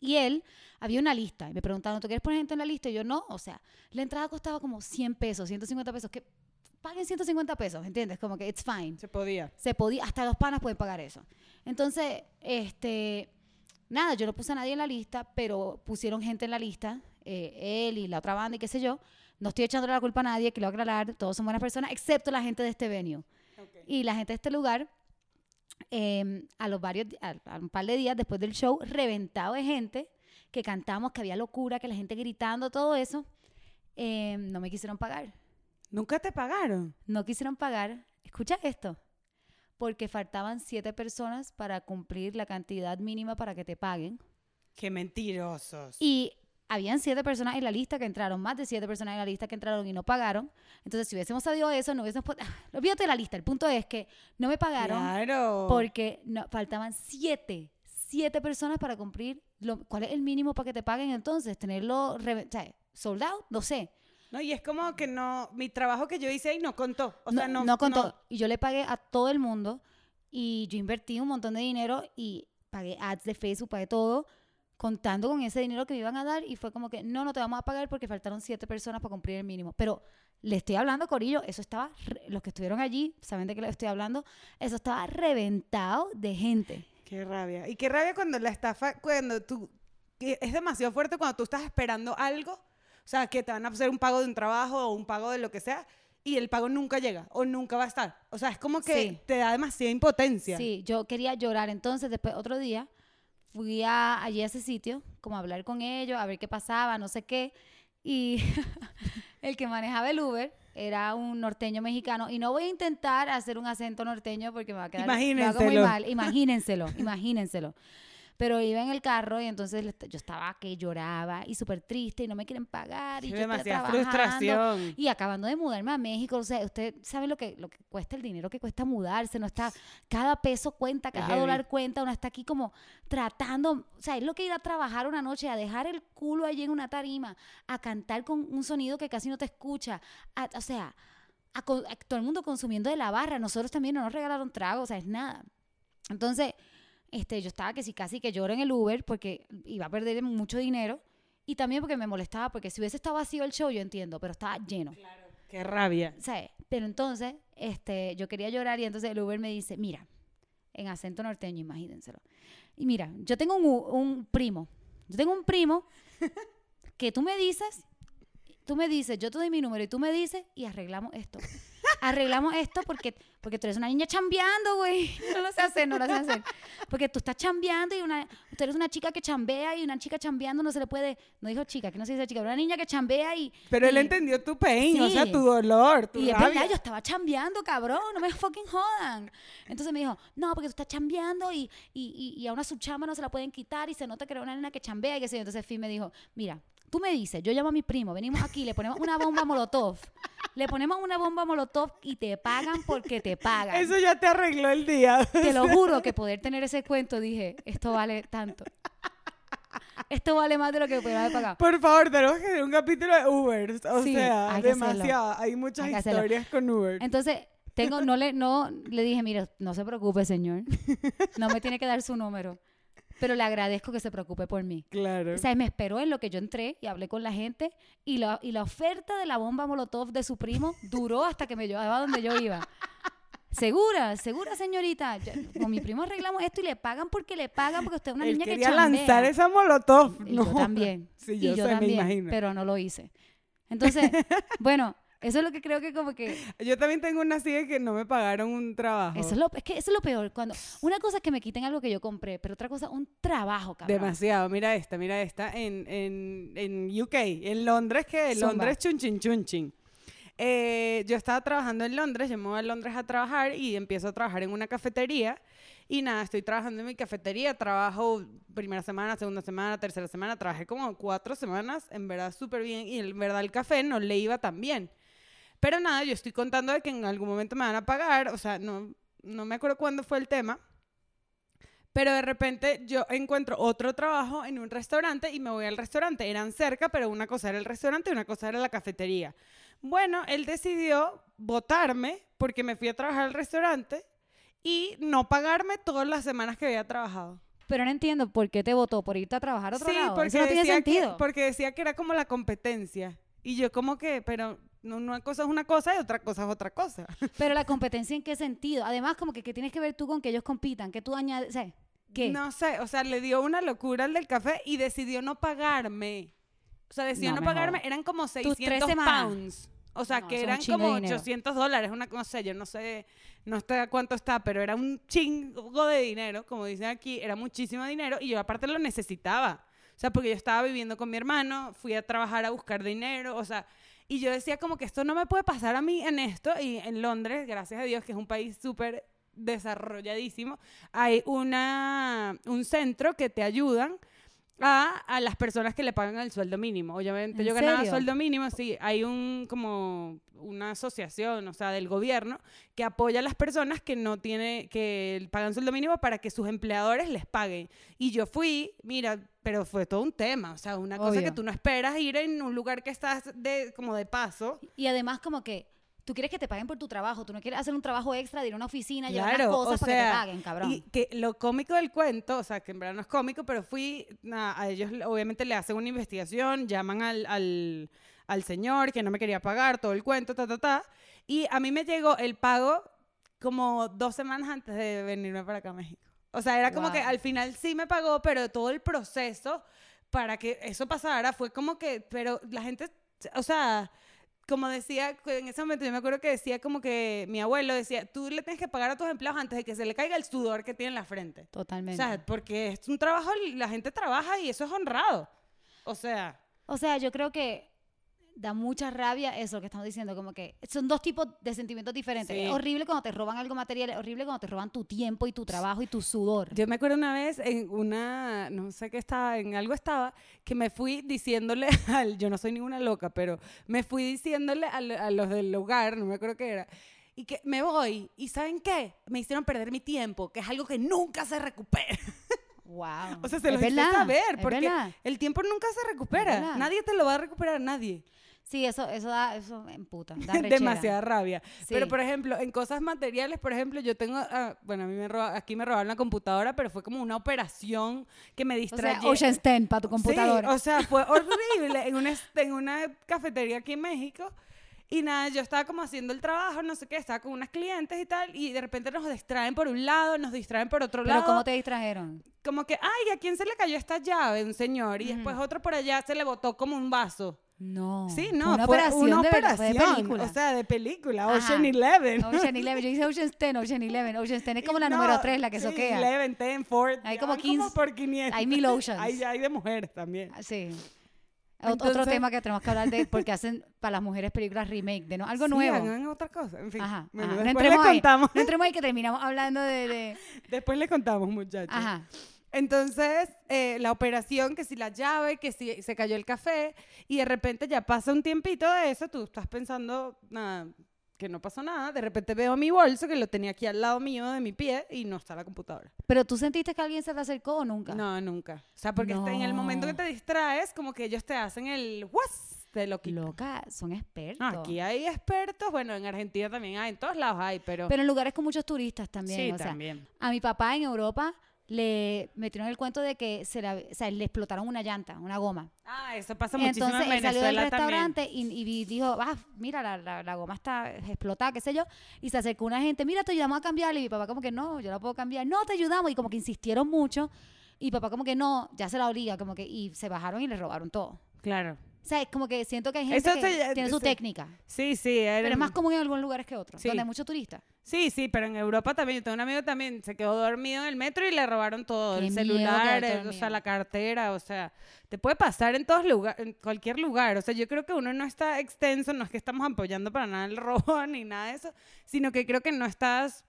Y él, había una lista, y me preguntaron, ¿tú quieres poner gente en la lista? Y yo, no, o sea, la entrada costaba como 100 pesos, 150 pesos, que paguen 150 pesos, ¿entiendes? Como que it's fine. Se podía. Se podía, hasta los panas pueden pagar eso. Entonces, este, nada, yo no puse a nadie en la lista, pero pusieron gente en la lista, eh, él y la otra banda y qué sé yo. No estoy echándole la culpa a nadie, a aclarar, todos son buenas personas, excepto la gente de este venue. Y la gente de este lugar, eh, a los varios, a, a un par de días después del show, reventado de gente que cantamos, que había locura, que la gente gritando, todo eso, eh, no me quisieron pagar. ¿Nunca te pagaron? No quisieron pagar. Escucha esto. Porque faltaban siete personas para cumplir la cantidad mínima para que te paguen. Qué mentirosos. Y habían siete personas en la lista que entraron, más de siete personas en la lista que entraron y no pagaron. Entonces, si hubiésemos sabido eso, no hubiésemos... Ah, Olvídate de la lista. El punto es que no me pagaron Claro. porque no, faltaban siete, siete personas para cumplir. Lo, ¿Cuál es el mínimo para que te paguen entonces? Tenerlo, reve- o sea, sold out, no sé. No, y es como que no, mi trabajo que yo hice ahí no contó. O sea, no. no contó. Y yo le pagué a todo el mundo y yo invertí un montón de dinero y pagué ads de Facebook, pagué todo, contando con ese dinero que me iban a dar y fue como que no, no te vamos a pagar porque faltaron siete personas para cumplir el mínimo. Pero le estoy hablando, Corillo, eso estaba, re- los que estuvieron allí, saben de qué les estoy hablando, eso estaba reventado de gente. Qué rabia. Y qué rabia cuando la estafa, cuando tú, es demasiado fuerte cuando tú estás esperando algo, o sea, que te van a hacer un pago de un trabajo o un pago de lo que sea, y el pago nunca llega o nunca va a estar. O sea, es como que Sí. te da demasiada impotencia. Sí, yo quería llorar. Entonces, después, otro día, fui a, allí a ese sitio, como a hablar con ellos, a ver qué pasaba, no sé qué. Y el que manejaba el Uber era un norteño mexicano. Y no voy a intentar hacer un acento norteño porque me va a quedar lo hago muy Imagínenselo. mal. Imagínenselo, imagínenselo. Pero iba en el carro y entonces yo estaba que lloraba y súper triste y no me quieren pagar. Y Sí, yo demasiada frustración. Y acabando de mudarme a México, o sea, usted sabe lo que, lo que cuesta el dinero que cuesta mudarse, no está, cada peso cuenta, cada heavy. dólar cuenta, uno está aquí como tratando, o sea, es lo que ir a trabajar una noche, a dejar el culo allí en una tarima, a cantar con un sonido que casi no te escucha, a- o sea, a todo el mundo consumiendo de la barra, nosotros también no nos regalaron trago, o sea, es nada. Entonces, este, yo estaba que si casi que lloro en el Uber porque iba a perder mucho dinero y también porque me molestaba, porque si hubiese estado vacío el show, yo entiendo, pero estaba lleno. Qué rabia. ¿sabes? Pero entonces, este, yo quería llorar y entonces el Uber me dice, mira, en acento norteño, imagínenselo. Y mira, yo tengo un, u- un primo, yo tengo un primo que tú me dices, tú me dices, yo te doy mi número y tú me dices y arreglamos esto. Arreglamos esto porque, porque tú eres una niña chambeando, güey. No lo sé hacer, no lo sé hacer. Porque tú estás chambeando y una, tú eres una chica que chambea y una chica chambeando no se le puede, no dijo chica, que no se dice chica, pero una niña que chambea y... Pero él y- entendió tu pain, o sea, Sí. tu dolor, tu y es verdad, yo estaba chambeando, cabrón, no me fucking jodan. Entonces me dijo, no, porque tú estás chambeando y, y, y, y a una su chamba no se la pueden quitar y se nota que era una nena que chambea y qué sé. Entonces Finn me dijo, mira, tú me dices, yo llamo a mi primo, venimos aquí, le ponemos una bomba molotov, le ponemos una bomba molotov y te pagan porque te pagan. Eso ya te arregló el día. Te lo juro que poder tener ese cuento, dije, esto vale tanto. Esto vale más de lo que pudiera haber pagado. Por favor, tenemos que hacer un capítulo de Uber. O Sí, sea, hay hacerlo. demasiado. Hay muchas Hay que hacerlo. historias con Uber. Entonces, tengo, no le, no, le dije, mire, no se preocupe, señor. No me tiene que dar su número. Pero le agradezco que se preocupe por mí. Claro. O sea, me esperó en lo que yo entré y hablé con la gente. Y la, y la oferta de la bomba Molotov de su primo duró hasta que me llevaba donde yo iba. Segura, segura, señorita. Yo- con mi primo arreglamos esto y le pagan porque le pagan porque usted es una Él niña que quería chambea. lanzar esa molotov. Y no. yo también. Sí, y yo, yo sé, también, me imagino. pero no lo hice. Entonces, bueno, eso es lo que creo que como que Yo también tengo una así de que no me pagaron un trabajo. Eso es, lo, es que eso es lo peor. Cuando una cosa es que me quiten algo que yo compré, pero otra cosa, un trabajo, cabrón. Demasiado. Mira esta, mira esta. En, en, en UK, en Londres, que. Londres chunchin chunchin. Eh, yo estaba trabajando en Londres, yo me voy a Londres a trabajar y empiezo a trabajar en una cafetería. Y nada, estoy trabajando en mi cafetería, trabajo primera semana, segunda semana, tercera semana, trabajé como cuatro semanas, en verdad súper bien, y en verdad el café no le iba tan bien. Pero nada, yo estoy contando de que en algún momento me van a pagar, o sea, no, no me acuerdo cuándo fue el tema, pero de repente yo encuentro otro trabajo en un restaurante y me voy al restaurante. Eran cerca, pero una cosa era el restaurante y una cosa era la cafetería. Bueno, él decidió votarme porque me fui a trabajar al restaurante y no pagarme todas las semanas que había trabajado. Pero no entiendo por qué te votó, por irte a trabajar a otro Sí, lado. porque Eso no tiene que- porque decía que era como la competencia. Y yo como que, pero una cosa es una cosa y otra cosa es otra cosa. Pero la competencia en qué sentido? Además, como que, ¿qué tienes que ver tú con que ellos compitan? Que tú añades, ¿qué? No sé, o sea, le dio una locura al del café y decidió no pagarme. O sea, decidió No no, me pagarme, eran como tres 600 semanas. pounds. O sea, No, que eran como dinero. 800 dólares, una cosa, yo no sé, no sé a cuánto está, pero era un chingo de dinero, como dicen aquí, era muchísimo dinero y yo aparte lo necesitaba. O sea, porque yo estaba viviendo con mi hermano, fui a trabajar a buscar dinero, o sea, y yo decía como que esto no me puede pasar a mí en esto. Y en Londres, gracias a Dios, que es un país súper desarrolladísimo, hay una, un centro que te ayudan a, a las personas que le pagan el sueldo mínimo. Obviamente ¿En yo ganaba serio? sueldo mínimo, sí, hay un como una asociación, o sea, del gobierno que apoya a las personas que no tiene que pagan sueldo mínimo para que sus empleadores les paguen. Y yo fui, mira, pero fue todo un tema, o sea, una cosa que tú no esperas ir en un lugar que estás de como de paso. Y además como que tú quieres que te paguen por tu trabajo, tú no quieres hacer un trabajo extra de ir a una oficina, llevar las Claro, cosas o para que te sea, paguen, cabrón. Y que lo cómico del cuento, o sea, que en verdad no es cómico, pero fui, a ellos obviamente le hacen una investigación, llaman al, al, al señor que no me quería pagar, todo el cuento, ta, ta, ta. Y a mí me llegó el pago como dos semanas antes de venirme para acá a México. O sea, era como que al final sí me pagó, pero todo el proceso para que eso pasara fue como que, pero la gente, o sea, como decía, en ese momento yo me acuerdo que decía como que mi abuelo decía, tú le tienes que pagar a tus empleados antes de que se le caiga el sudor que tiene en la frente. O Totalmente. sea, porque es un trabajo, la gente trabaja y eso es honrado. O sea, O sea, yo creo que da mucha rabia eso que estamos diciendo, como que son dos tipos de sentimientos diferentes. Sí. Es horrible cuando te roban algo material, es horrible cuando te roban tu tiempo y tu trabajo y tu sudor. yo me acuerdo una vez en una, no sé qué estaba, en algo estaba, que me fui diciéndole al, yo no soy ninguna loca, pero me fui diciéndole al- a, los del lugar, no me acuerdo qué era, y que me voy, y ¿saben qué? Me hicieron perder mi tiempo, que es algo que nunca se recupera. Wow. O sea, se los hice saber, porque el tiempo nunca se recupera. Nadie te lo va a recuperar, nadie. Sí, eso, eso da, eso emputa, da. Demasiada rabia. Pero, por ejemplo, en cosas materiales, por ejemplo, yo tengo, ah, bueno, a mí me roba- aquí me robaron la computadora, pero fue como una operación que me O distrae. sea, Ocean's Ten para tu computadora. Sí, o sea, fue horrible en una, en una cafetería aquí en México. Y nada, yo estaba como haciendo el trabajo, no sé qué, estaba con unas clientes y tal, y de repente nos distraen por un lado, nos distraen por otro Pero lado. ¿cómo te distrajeron? Como que, ay, ¿a quién se le cayó esta llave? Un señor. Y después otro por allá se le botó como un vaso. No. Sí, no, una fue operación una de verdad, fue de operación, película. O sea, de película. Ajá. Ocean Eleven. Ocean Eleven, yo hice Ocean's Ten, Ocean Eleven. Ocean's Ten es como la No, número 3, la que sí, soquea. Eleven, Ten, Ford. Hay como van 15 por 500. hay mil Oceans. Hay, hay de mujeres también. Ah, Sí. Ot- Otro Entonces- tema que tenemos que hablar de, porque hacen para las mujeres películas remake, de no, algo Sí, nuevo. hagan otra cosa. En fin. Ajá, Bueno, ajá. Después le entremos ahí. contamos. No entremos ahí que terminamos hablando de... de- Después le contamos, muchachos. Ajá. Entonces, eh, la operación, que si la llave, que si se cayó el café, y de repente ya pasa un tiempito de eso, tú estás pensando, nada, que no pasó nada, de repente veo mi bolso, que lo tenía aquí al lado mío de mi pie, y no está la computadora. Pero tú sentiste que alguien se te acercó o nunca? No, nunca. O sea, porque este- en el momento que No. te distraes, como que ellos te hacen el ¡was! Te lo quitan. Loca, son expertos. No, aquí hay expertos, bueno, en Argentina también hay, en todos lados hay, pero... Pero en lugares con muchos turistas también. sí, o sea, también. a mi papá en Europa le metieron el cuento de que se la- o sea, le explotaron una llanta, una goma. Ah, eso pasa muchísimo Entonces en él salió del Venezuela también. restaurante y, dijo, ah, mira, la, la- la goma está explotada, qué sé yo. Y se acercó una gente, mira, te ayudamos a cambiarla. Y mi papá como que, no, yo la puedo cambiar. No, te ayudamos. Y como que insistieron mucho. Y papá como que, no, ya se la obliga. Como que, y se bajaron y le robaron todo. Claro. O sea, es como que siento que hay gente Eso que tiene su técnica. Sí, sí. era- Pero es más común en algunos lugares que otros, Sí. donde hay muchos turistas. Sí, sí, pero en Europa también. Yo tengo un amigo también, se quedó dormido en el metro y le robaron todo, Qué el celular, el- o dormido. sea, la cartera, o sea, te puede pasar en todos lugares, en cualquier lugar. O sea, yo creo que uno no está extenso, no es que estamos apoyando para nada el robo ni nada de eso, sino que creo que no estás,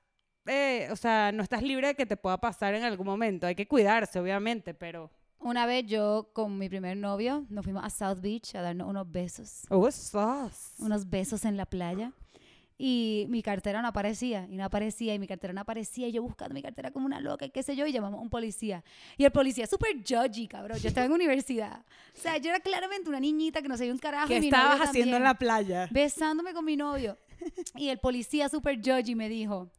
eh, o sea, no estás libre de que te pueda pasar en algún momento. Hay que cuidarse, obviamente, pero... Una vez yo con mi primer novio nos fuimos a South Beach a darnos unos besos. Oh, unos besos en la playa. Y mi cartera no aparecía, y no aparecía, y mi cartera no aparecía, y yo buscando mi cartera como una loca, y qué sé yo, y llamamos a un policía. Y el policía, súper judgy, cabrón, yo estaba en universidad. O sea, yo era claramente una niñita que no sabía un carajo. ¿Qué y mi estabas novio haciendo en también, la playa? Besándome con mi novio. Y el policía, súper judgy, me dijo,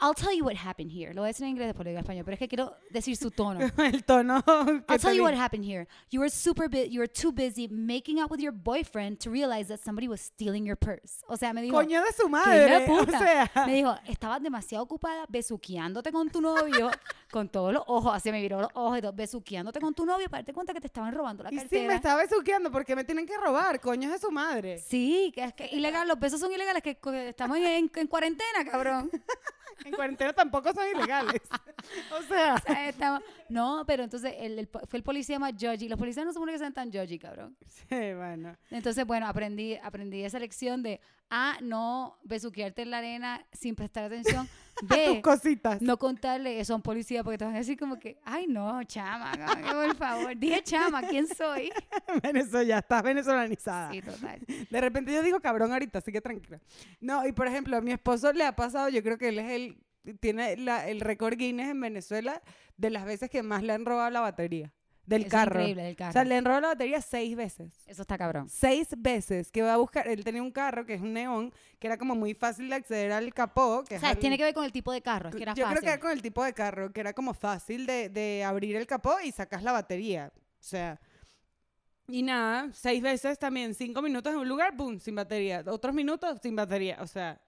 I'll tell you what happened here. Lo voy a decir en inglés, después lo digo en español, pero es que quiero decir su tono. el tono I'll te tell you what happened here. You were super bu- you were too busy making out with your boyfriend to realize that somebody was stealing your purse. O sea, me dijo, Coño de su "¿Qué madre, o puta?". sea... me dijo, estabas demasiado ocupada besuqueándote con tu novio, con todos los ojos, así me miró los ojos y todo, besuqueándote con tu novio para darte cuenta que te estaban robando la Y cartera. sí, me estaba besuqueando porque me tienen que robar, coño de su madre. Sí, que es que ilegal, los besos son ilegales, que, estamos en- en cuarentena, cabrón. En cuarentena tampoco son ilegales. O sea, No, pero entonces el- el fue el policía más judgy. Los policías no supone que sean tan judgy, cabrón. sí, bueno. Entonces, bueno, aprendí, aprendí esa lección de A, no besuquearte en la arena sin prestar atención. Tus B, cositas. no contarle eso a un policía porque te van a decir como que, ay, no, chama, que, por favor. Dije chama, ¿quién soy? Venezuela, ya estás venezolanizada. Sí, total. De repente yo digo cabrón ahorita, así que tranquila. No, y por ejemplo, a mi esposo le ha pasado, yo creo que él es el, tiene la- el récord Guinness en Venezuela de las veces que más le han robado la batería del es carro. increíble, del O carro. sea, le han robado la batería seis veces. Eso está cabrón. Seis veces que va a buscar, él tenía un carro que es un neón, que era como muy fácil de acceder al capó. Que O sea, al- tiene que ver con el tipo de carro, es que era yo fácil. creo que era con el tipo de carro, que era como fácil de, de abrir el capó y sacas la batería. O sea, y nada, seis veces también, cinco minutos en un lugar, boom, sin batería. Otros minutos sin batería. O sea,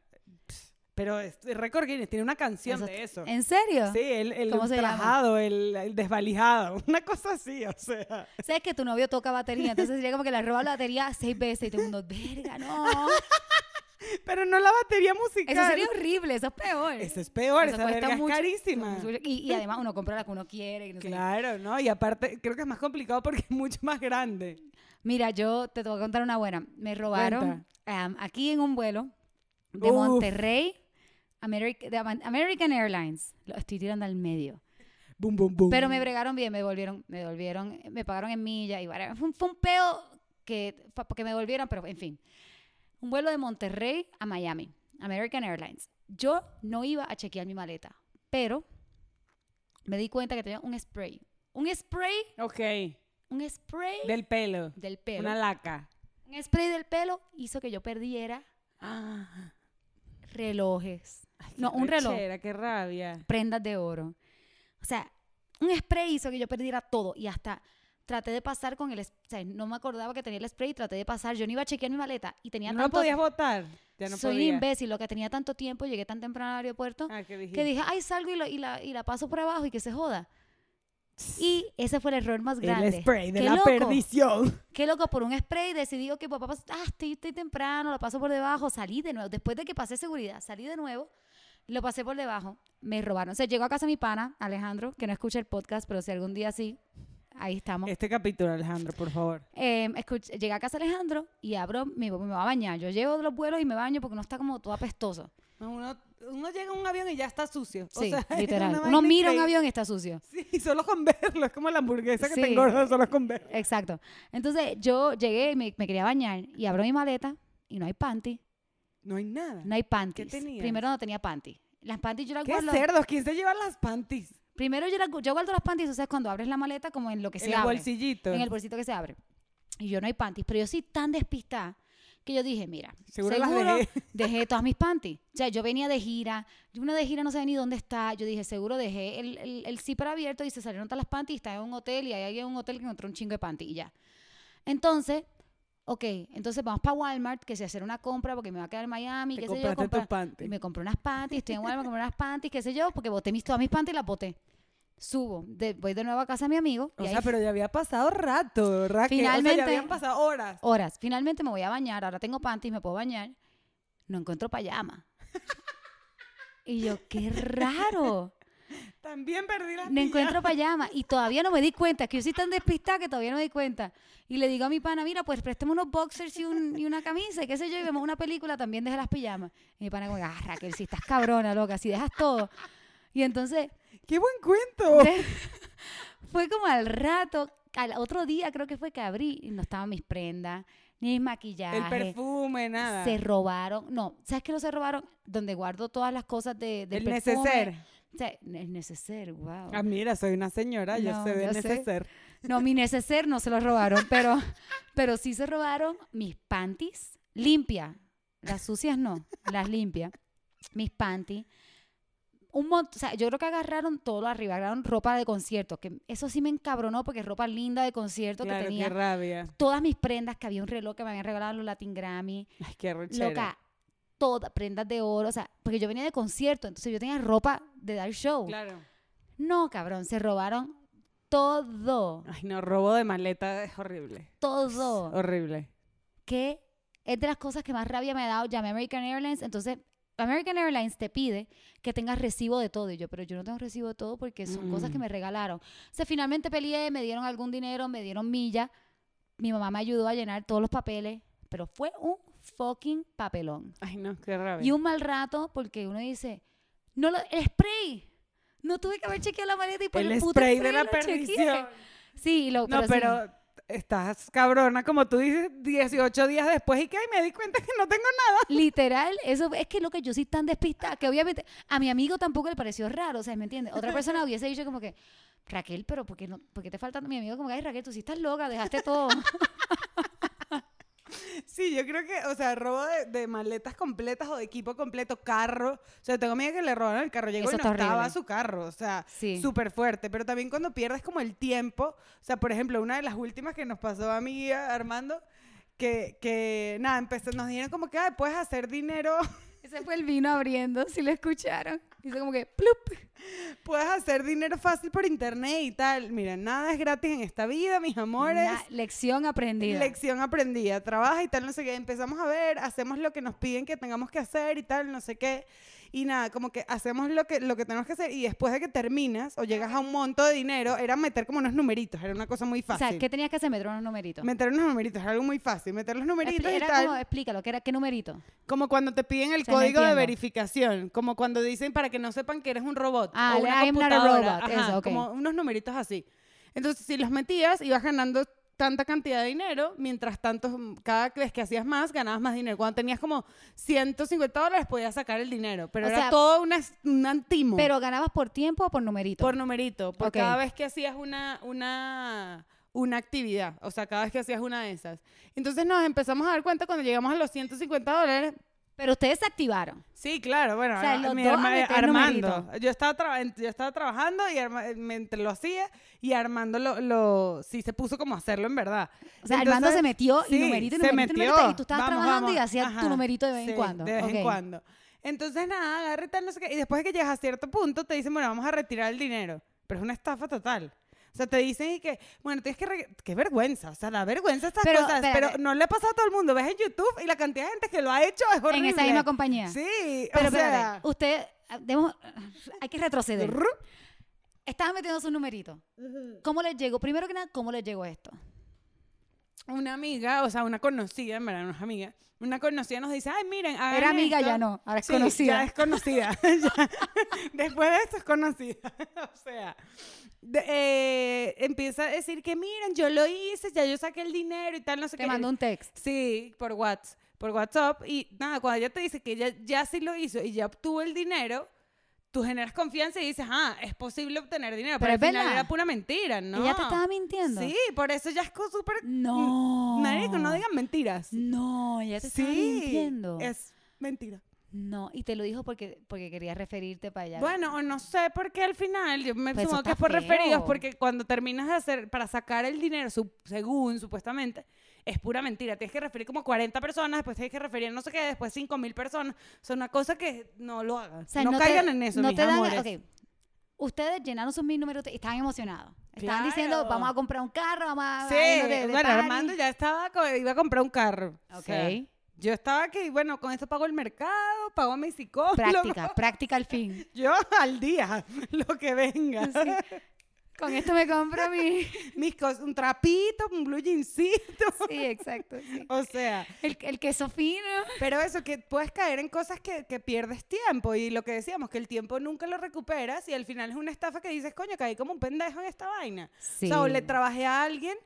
pero es récord Guinness, tiene una canción Eso- de eso. ¿En serio? Sí, el, el ultrajado, el, el desvalijado, una cosa así, o sea. Sabes que tu novio toca batería, entonces sería como que le roba la batería seis veces y todo el mundo, verga, no. Pero no la batería musical. Eso sería horrible, eso es peor. Eso es peor, Eso esa verga es mucho. carísima. Y, y además uno compra la que uno quiere. no. Claro, ¿no? Y aparte, creo que es más complicado porque es mucho más grande. Mira, yo te voy a contar una buena. Me robaron aquí en un vuelo de Uf. Monterrey, De American Airlines. Lo estoy tirando al medio. Boom, boom, boom. Pero me bregaron bien, me devolvieron, me devolvieron, me pagaron en millas y whatever. Fue un, fue un peo que, me devolvieron, pero en fin. Un vuelo de Monterrey a Miami, American Airlines. Yo no iba a chequear mi maleta, pero me di cuenta que tenía un spray. Un spray, Ok, un spray del pelo. del pelo. Una laca. Un spray del pelo hizo que yo perdiera Ah, relojes. ay, No, un reloj. qué rabia. prendas de oro. O sea, un spray hizo que yo perdiera todo y hasta traté de pasar con el, o sea, no me acordaba que tenía el spray, traté de pasar, yo no iba a chequear mi maleta y tenía ¿No tanto podías votar? Ya no soy un podía. imbécil, lo que tenía tanto tiempo, llegué tan temprano al aeropuerto Ah, que dije, "Ay, salgo y, lo- y la, y la paso por abajo y que se joda." Y ese fue el error más grande. El spray de Qué la loco. perdición. Qué loco, por un spray decidí que papá, pas- ah, estoy, estoy temprano, lo paso por debajo, salí de nuevo. Después de que pasé seguridad, salí de nuevo, lo pasé por debajo, me robaron. O sea, llegó a casa mi pana, Alejandro, que no escucha el podcast, pero si algún día sí, ahí estamos. Este capítulo, Alejandro, por favor. Eh, escuch- llegué a casa Alejandro y abro, me, me va a bañar. Yo llevo de los vuelos y me baño porque no está como todo apestoso. No, Uno, uno llega a un avión y ya está sucio. O Sí, sea, es literal. Uno mira un avión y está sucio. Sí, solo con verlo. Es como la hamburguesa que Sí. te engorda solo con verlo. Exacto. Entonces yo llegué y me, me quería bañar y abro mi maleta y no hay panty. No hay nada. No hay panties. tenías? Primero no tenía panty. Las panties yo las ¿Qué guardo. cerdos? ¿Quién se lleva las panties? Primero yo, las yo guardo las panties, o sea, cuando abres la maleta como en lo que En se el abre. bolsillito. En el bolsito que se abre. Y yo no hay panties, pero yo soy tan despistada que yo dije, mira, Seguro seguro, las dejé. dejé todas mis panties. O sea, yo venía de gira, yo una de gira no sabía ni dónde está. Yo dije, seguro dejé el, el, el zipper abierto y se salieron todas las panties y está en un hotel y hay alguien en un hotel que encontró un chingo de panties y ya. Entonces, ok, entonces vamos para Walmart, que se hacer una compra porque me va a quedar en Miami, Te qué sé yo. tus panties. y me compré unas panties, estoy en Walmart, compré unas panties, qué sé yo, porque boté mis, todas mis panties y las boté. Subo, de- voy de nuevo a casa de mi amigo. O y sea, ahí pero ya había pasado rato, Raquel. O sea, Finalmente- ya habían pasado horas. horas. Finalmente me voy a bañar, ahora tengo panties, me puedo bañar. No encuentro payama. y yo, qué raro. También perdí las No encuentro payama. Y todavía no me di cuenta, que yo soy tan despistada que todavía no me di cuenta. Y le digo a mi pana, mira, pues préstame unos boxers y, un- y una camisa, y qué sé yo, y vemos una película, también deja las pijamas. Y mi pana como, ah, Raquel, si estás cabrona, loca, si dejas todo. Y entonces, ¡Qué buen cuento! fue como al rato, al otro día creo que fue que abrí, y no estaban mis prendas, ni mis maquillajes. El perfume, nada. Se robaron, no, ¿sabes qué no se robaron? Donde guardo todas las cosas de, del el perfume. neceser. O sea, el neceser, wow. Ah, mira, soy una señora, yo No, sé yo sé. neceser. No, mi neceser no se lo robaron, pero, pero sí se robaron mis panties limpias. Las sucias no, las limpias. Mis panties. Un montón, o sea, yo creo que agarraron todo lo arriba, agarraron ropa de concierto, que eso sí me encabronó porque es ropa linda de concierto Claro, que qué tenía rabia. todas mis prendas, que había un reloj que me habían regalado en los Latin Grammy, Ay, qué rechera. loca, todas prendas de oro, o sea, porque yo venía de concierto, entonces yo tenía ropa de dar show. Claro. No, cabrón, se robaron todo, Ay, no, robo de maleta es horrible. todo. Horrible. que es de las cosas que más rabia me ha dado. Llamé a American Airlines, entonces American Airlines te pide que tengas recibo de todo. Y yo, pero yo no tengo recibo de todo porque son cosas que Mm. me regalaron. O sea, finalmente peleé, me dieron algún dinero, me dieron milla. Mi mamá me ayudó a llenar todos los papeles, pero fue un fucking papelón. Ay, no, qué rabia. Y un mal rato porque uno dice, no lo, el spray. No tuve que haber chequeado la maleta y por el, el puto spray de la chequeé. perdición. Sí, lo, No, sí. pero estás cabrona, como tú dices, 18 días después y que ay, me di cuenta que no tengo nada. Literal, eso es que lo que yo soy tan despistada que obviamente a mi amigo tampoco le pareció raro, o sea, ¿me entiendes? Otra persona hubiese dicho como que, Raquel, pero ¿por qué, no, por qué te falta mi amigo? Como que, ay, Raquel, tú sí estás loca, dejaste todo. Sí, yo creo que, o sea, robo de, de maletas completas o de equipo completo, carro. O sea, tengo amiga que le robaron el carro, llegó Eso y no estaba horrible. su carro. O sea, Sí. súper fuerte. Pero también cuando pierdes como el tiempo, o sea, por ejemplo, una de las últimas que nos pasó a mí y a Armando, que, que nada, empezó, nos dijeron como que, "Ay, puedes hacer dinero, Ese fue el vino abriendo, si lo escucharon. Hizo como que, plup. puedes hacer dinero fácil por internet y tal. Mira, nada es gratis en esta vida, mis amores. Lección aprendida. Lección aprendida, trabaja y tal, no sé qué. Empezamos a ver, hacemos lo que nos piden que tengamos que hacer y tal, no sé qué. Y nada, como que hacemos lo que, lo que tenemos que hacer y después de que terminas o llegas a un monto de dinero, era meter como unos numeritos, era una cosa muy o fácil. sea, ¿qué tenías que hacer? Meter unos numeritos. Meter unos numeritos, era algo muy fácil. Meter los numeritos Expli- y era tal. como, explícalo, ¿qué, era, ¿qué numerito? Como cuando te piden el O sea, código de verificación, como cuando dicen para que no sepan que eres un robot Ah, o una I am not a computadora, robot, Ajá, eso, como unos numeritos así. Entonces, si los metías, ibas ganando tanta cantidad de dinero, mientras tanto, cada vez que hacías más, ganabas más dinero. Cuando tenías como 150 dólares, podías sacar el dinero, pero O era sea, todo una, un antimo. Pero ganabas por tiempo o por numerito. por numerito, por cada vez que hacías una, una, una actividad, o sea, cada vez que hacías una de esas. Entonces nos empezamos a dar cuenta cuando llegamos a los 150 dólares, Pero ustedes se activaron. Sí, claro, bueno, O sea, los mi dos herma- Armando. Yo estaba, yo estaba trabajando y Arma- mientras lo hacía y Armando lo, lo sí se puso como a hacerlo en verdad. O sea, Armando se metió y sí, numerito y se numerito y metió. numerito, y tú estabas Vamos, trabajando y vamos. hacías tu Ajá. numerito de vez en Sí, cuando. De vez Ok. en cuando. Entonces, nada, agarra y tal, no sé qué. Y después de que llegas a cierto punto, te dicen, bueno, vamos a retirar el dinero. Pero es una estafa total. O sea, te dicen y que, bueno, tienes que... re- Qué vergüenza. O sea, da vergüenza estas Pero, cosas. Pero no le ha pasado a todo el mundo. Ves en YouTube y la cantidad de gente que lo ha hecho es horrible. En esa misma compañía. Sí, Pero o sea... usted, ah, debemos- hay que retroceder. Rrr. Estaban metiendo sus numeritos. ¿Cómo les llegó? Primero que nada, ¿cómo les llegó esto? Una amiga, o sea, una conocida, en verdad, no es amiga, una conocida nos dice, ay, miren, hagan Era amiga, esto". ya no, ahora es Sí, conocida. ya es conocida. Ya. Después de esto es conocida. o sea, de- eh, empieza a decir que, miren, yo lo hice, ya yo saqué el dinero y tal, no sé Te qué. mandó un text. Sí, por WhatsApp, por WhatsApp. Y nada, cuando ella te dice que ella ya sí lo hizo y ya obtuvo el dinero, tú generas confianza y dices, ah, es posible obtener dinero. Pero Pero, es al final verdad. era pura mentira, ¿no? Ella te estaba mintiendo. Sí, por eso ya es súper... No. Marico, no digan mentiras. No, ella te estaba Sí, mintiendo. es mentira. No, y te lo dijo porque, porque quería referirte para allá. Bueno, no sé por qué al final, yo me Pues supongo que es por referidos, porque cuando terminas de hacer, para sacar el dinero, su- según, supuestamente, es pura mentira. Tienes que referir como 40 personas, después tienes que referir no sé qué, después 5 mil personas. O sea, una cosa que no lo hagan. O sea, no, te- caigan en eso, no mis te dan, amores. ok, Ustedes llenaron sus mil números y estaban emocionados. Estaban Claro. diciendo, vamos a comprar un carro, vamos a... Sí, a de- de bueno, party". Armando ya estaba, iba a comprar un carro. O Ok. sea, yo estaba que, bueno, con esto pago el mercado, pago a mi psicólogo. Práctica, práctica al fin. Yo al día, lo que venga. Sí. Con esto me compro mi... Mis cosas, un trapito, un blue jeansito. Sí, exacto. sí. O sea, El, el queso fino. pero eso, que puedes caer en cosas que, que pierdes tiempo. Y lo que decíamos, que el tiempo nunca lo recuperas y al final es una estafa que dices, coño, caí como un pendejo en esta vaina. Sí. O sea, o le trabajé a alguien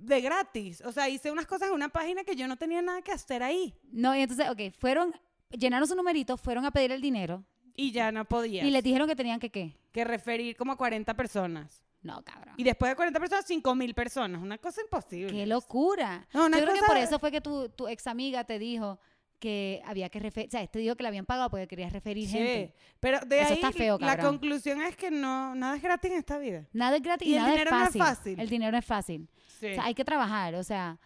de gratis. O sea, hice unas cosas en una página que yo no tenía nada que hacer ahí. No, y entonces, ok, fueron, llenaron su numerito, fueron a pedir el dinero Y ya no podía. y les dijeron que tenían que qué. Que referir como a 40 personas. No, cabrón. Y después de 40 personas, 5 mil personas. Una cosa imposible. ¡Qué locura! No, una Yo creo que por eso fue que tu, tu ex amiga te dijo que había que referir, o sea, te dijo que le habían pagado porque querías referir Sí, gente. pero de Eso ahí está feo, la conclusión es que no nada es gratis en esta vida. Nada es gratis Y y, el nada dinero no es fácil. El dinero no es fácil. Sí, O sea, hay que trabajar, o sea,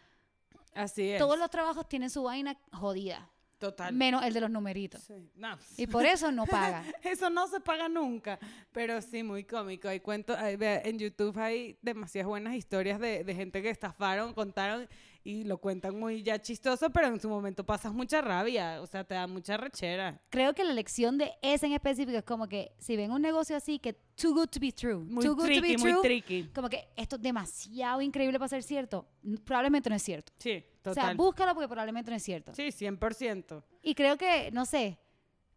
así es. todos los trabajos tienen su vaina jodida, Total. menos el de los numeritos. Sí, no. Y por eso no paga. Eso no se paga nunca, pero sí, muy cómico. Hay cuentos, hay- en YouTube hay demasiadas buenas historias de, de gente que estafaron, contaron y lo cuentan muy ya chistoso, pero en su momento pasas mucha rabia, o sea, te da mucha rechera. Creo que la lección de ese en específico es como que si ven un negocio así que too good to be true, Muy too good to tricky, be muy true, tricky. como que esto es demasiado increíble para ser cierto, probablemente no es cierto. Sí, O sea, total. búscalo porque probablemente no es cierto. sí, 100%. Y creo que, no sé,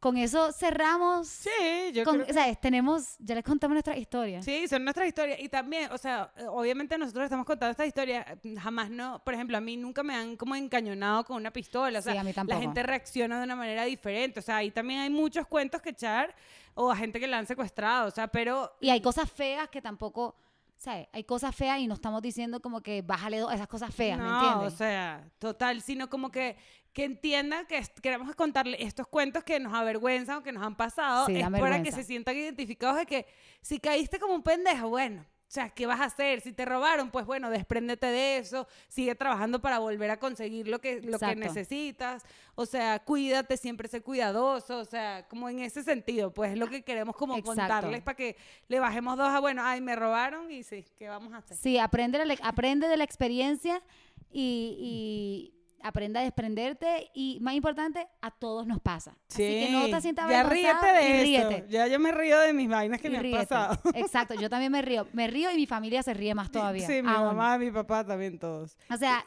con eso cerramos. Sí, yo con- creo O sea, tenemos, ya les contamos nuestra historia. Sí, son nuestras historias. Y también, o sea, obviamente nosotros estamos contando esta historia, eh, jamás no, por ejemplo, a mí nunca me han como encañonado con una pistola. O Sí, sea, a mí la tampoco. gente reacciona de una manera diferente. O sea, ahí también hay muchos cuentos que echar o a gente que la han secuestrado. O sea, pero Y hay cosas feas que tampoco, ¿sabes? Hay cosas feas y no estamos diciendo como que bájale dos, esas cosas feas, ¿me no, entiendes? o sea, total, sino como que que entienda que queremos contarle estos cuentos que nos avergüenzan o que nos han pasado, Sí, es para que se sientan identificados de que si caíste como un pendejo, bueno, o sea, ¿qué vas a hacer? Si te robaron, pues bueno, despréndete de eso, sigue trabajando para volver a conseguir lo que, lo que necesitas, o sea, cuídate, siempre sé cuidadoso, o sea, como en ese sentido, pues es lo que queremos como Exacto. contarles para que le bajemos dos a, bueno, ay, me robaron y sí, ¿qué vamos a hacer? Sí, aprende, aprende de la experiencia y, y aprende a desprenderte y, más importante, a todos nos pasa. Así que no te sientas ya ríete de y eso. ríete. Ya yo me río de mis vainas que y me han ríete. pasado. Exacto, yo también me río. Me río y mi familia se ríe más todavía. Sí, mi mamá, mi papá también todos. O sea,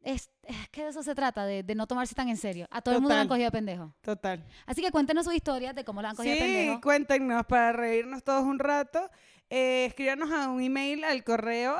es, es que de eso se trata, de, de no tomarse tan en serio. A todo el mundo lo han cogido de pendejo. Total. Así que cuéntenos sus historias de cómo lo han cogido de Sí, pendejo. cuéntenos para reírnos todos un rato. Eh, escríbanos a un email al correo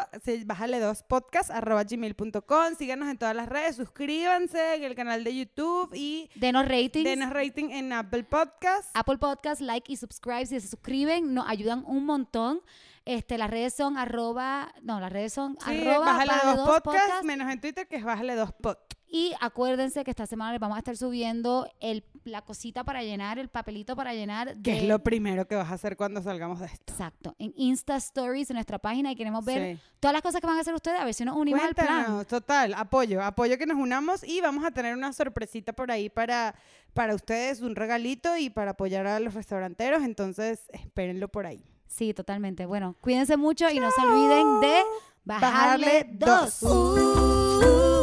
bájale dos podcast arroba gmail.com síganos en todas las redes suscríbanse en el canal de YouTube y Denos ratings. denos rating en Apple Podcast Apple Podcast, like y subscribe. Si se suscriben, nos ayudan un montón. Este, las redes son arroba, no, las redes son Sí, arroba bájale Bájale dos, dos podcast, podcast. menos en Twitter que es bájale dos pod Y acuérdense que esta semana les vamos a estar subiendo el, la cosita para llenar, el papelito para llenar. que de- es lo primero que vas a hacer cuando salgamos de esto Exacto, en Insta Stories en nuestra página y queremos ver Sí. todas las cosas que van a hacer ustedes, a ver si nos unimos al plan. Total, apoyo, apoyo que nos unamos y vamos a tener una sorpresita por ahí para, para ustedes, un regalito y para apoyar a los restauranteros, entonces espérenlo por ahí. Sí, totalmente. Bueno, cuídense mucho y no se olviden de bajarle, Bajarle dos. dos.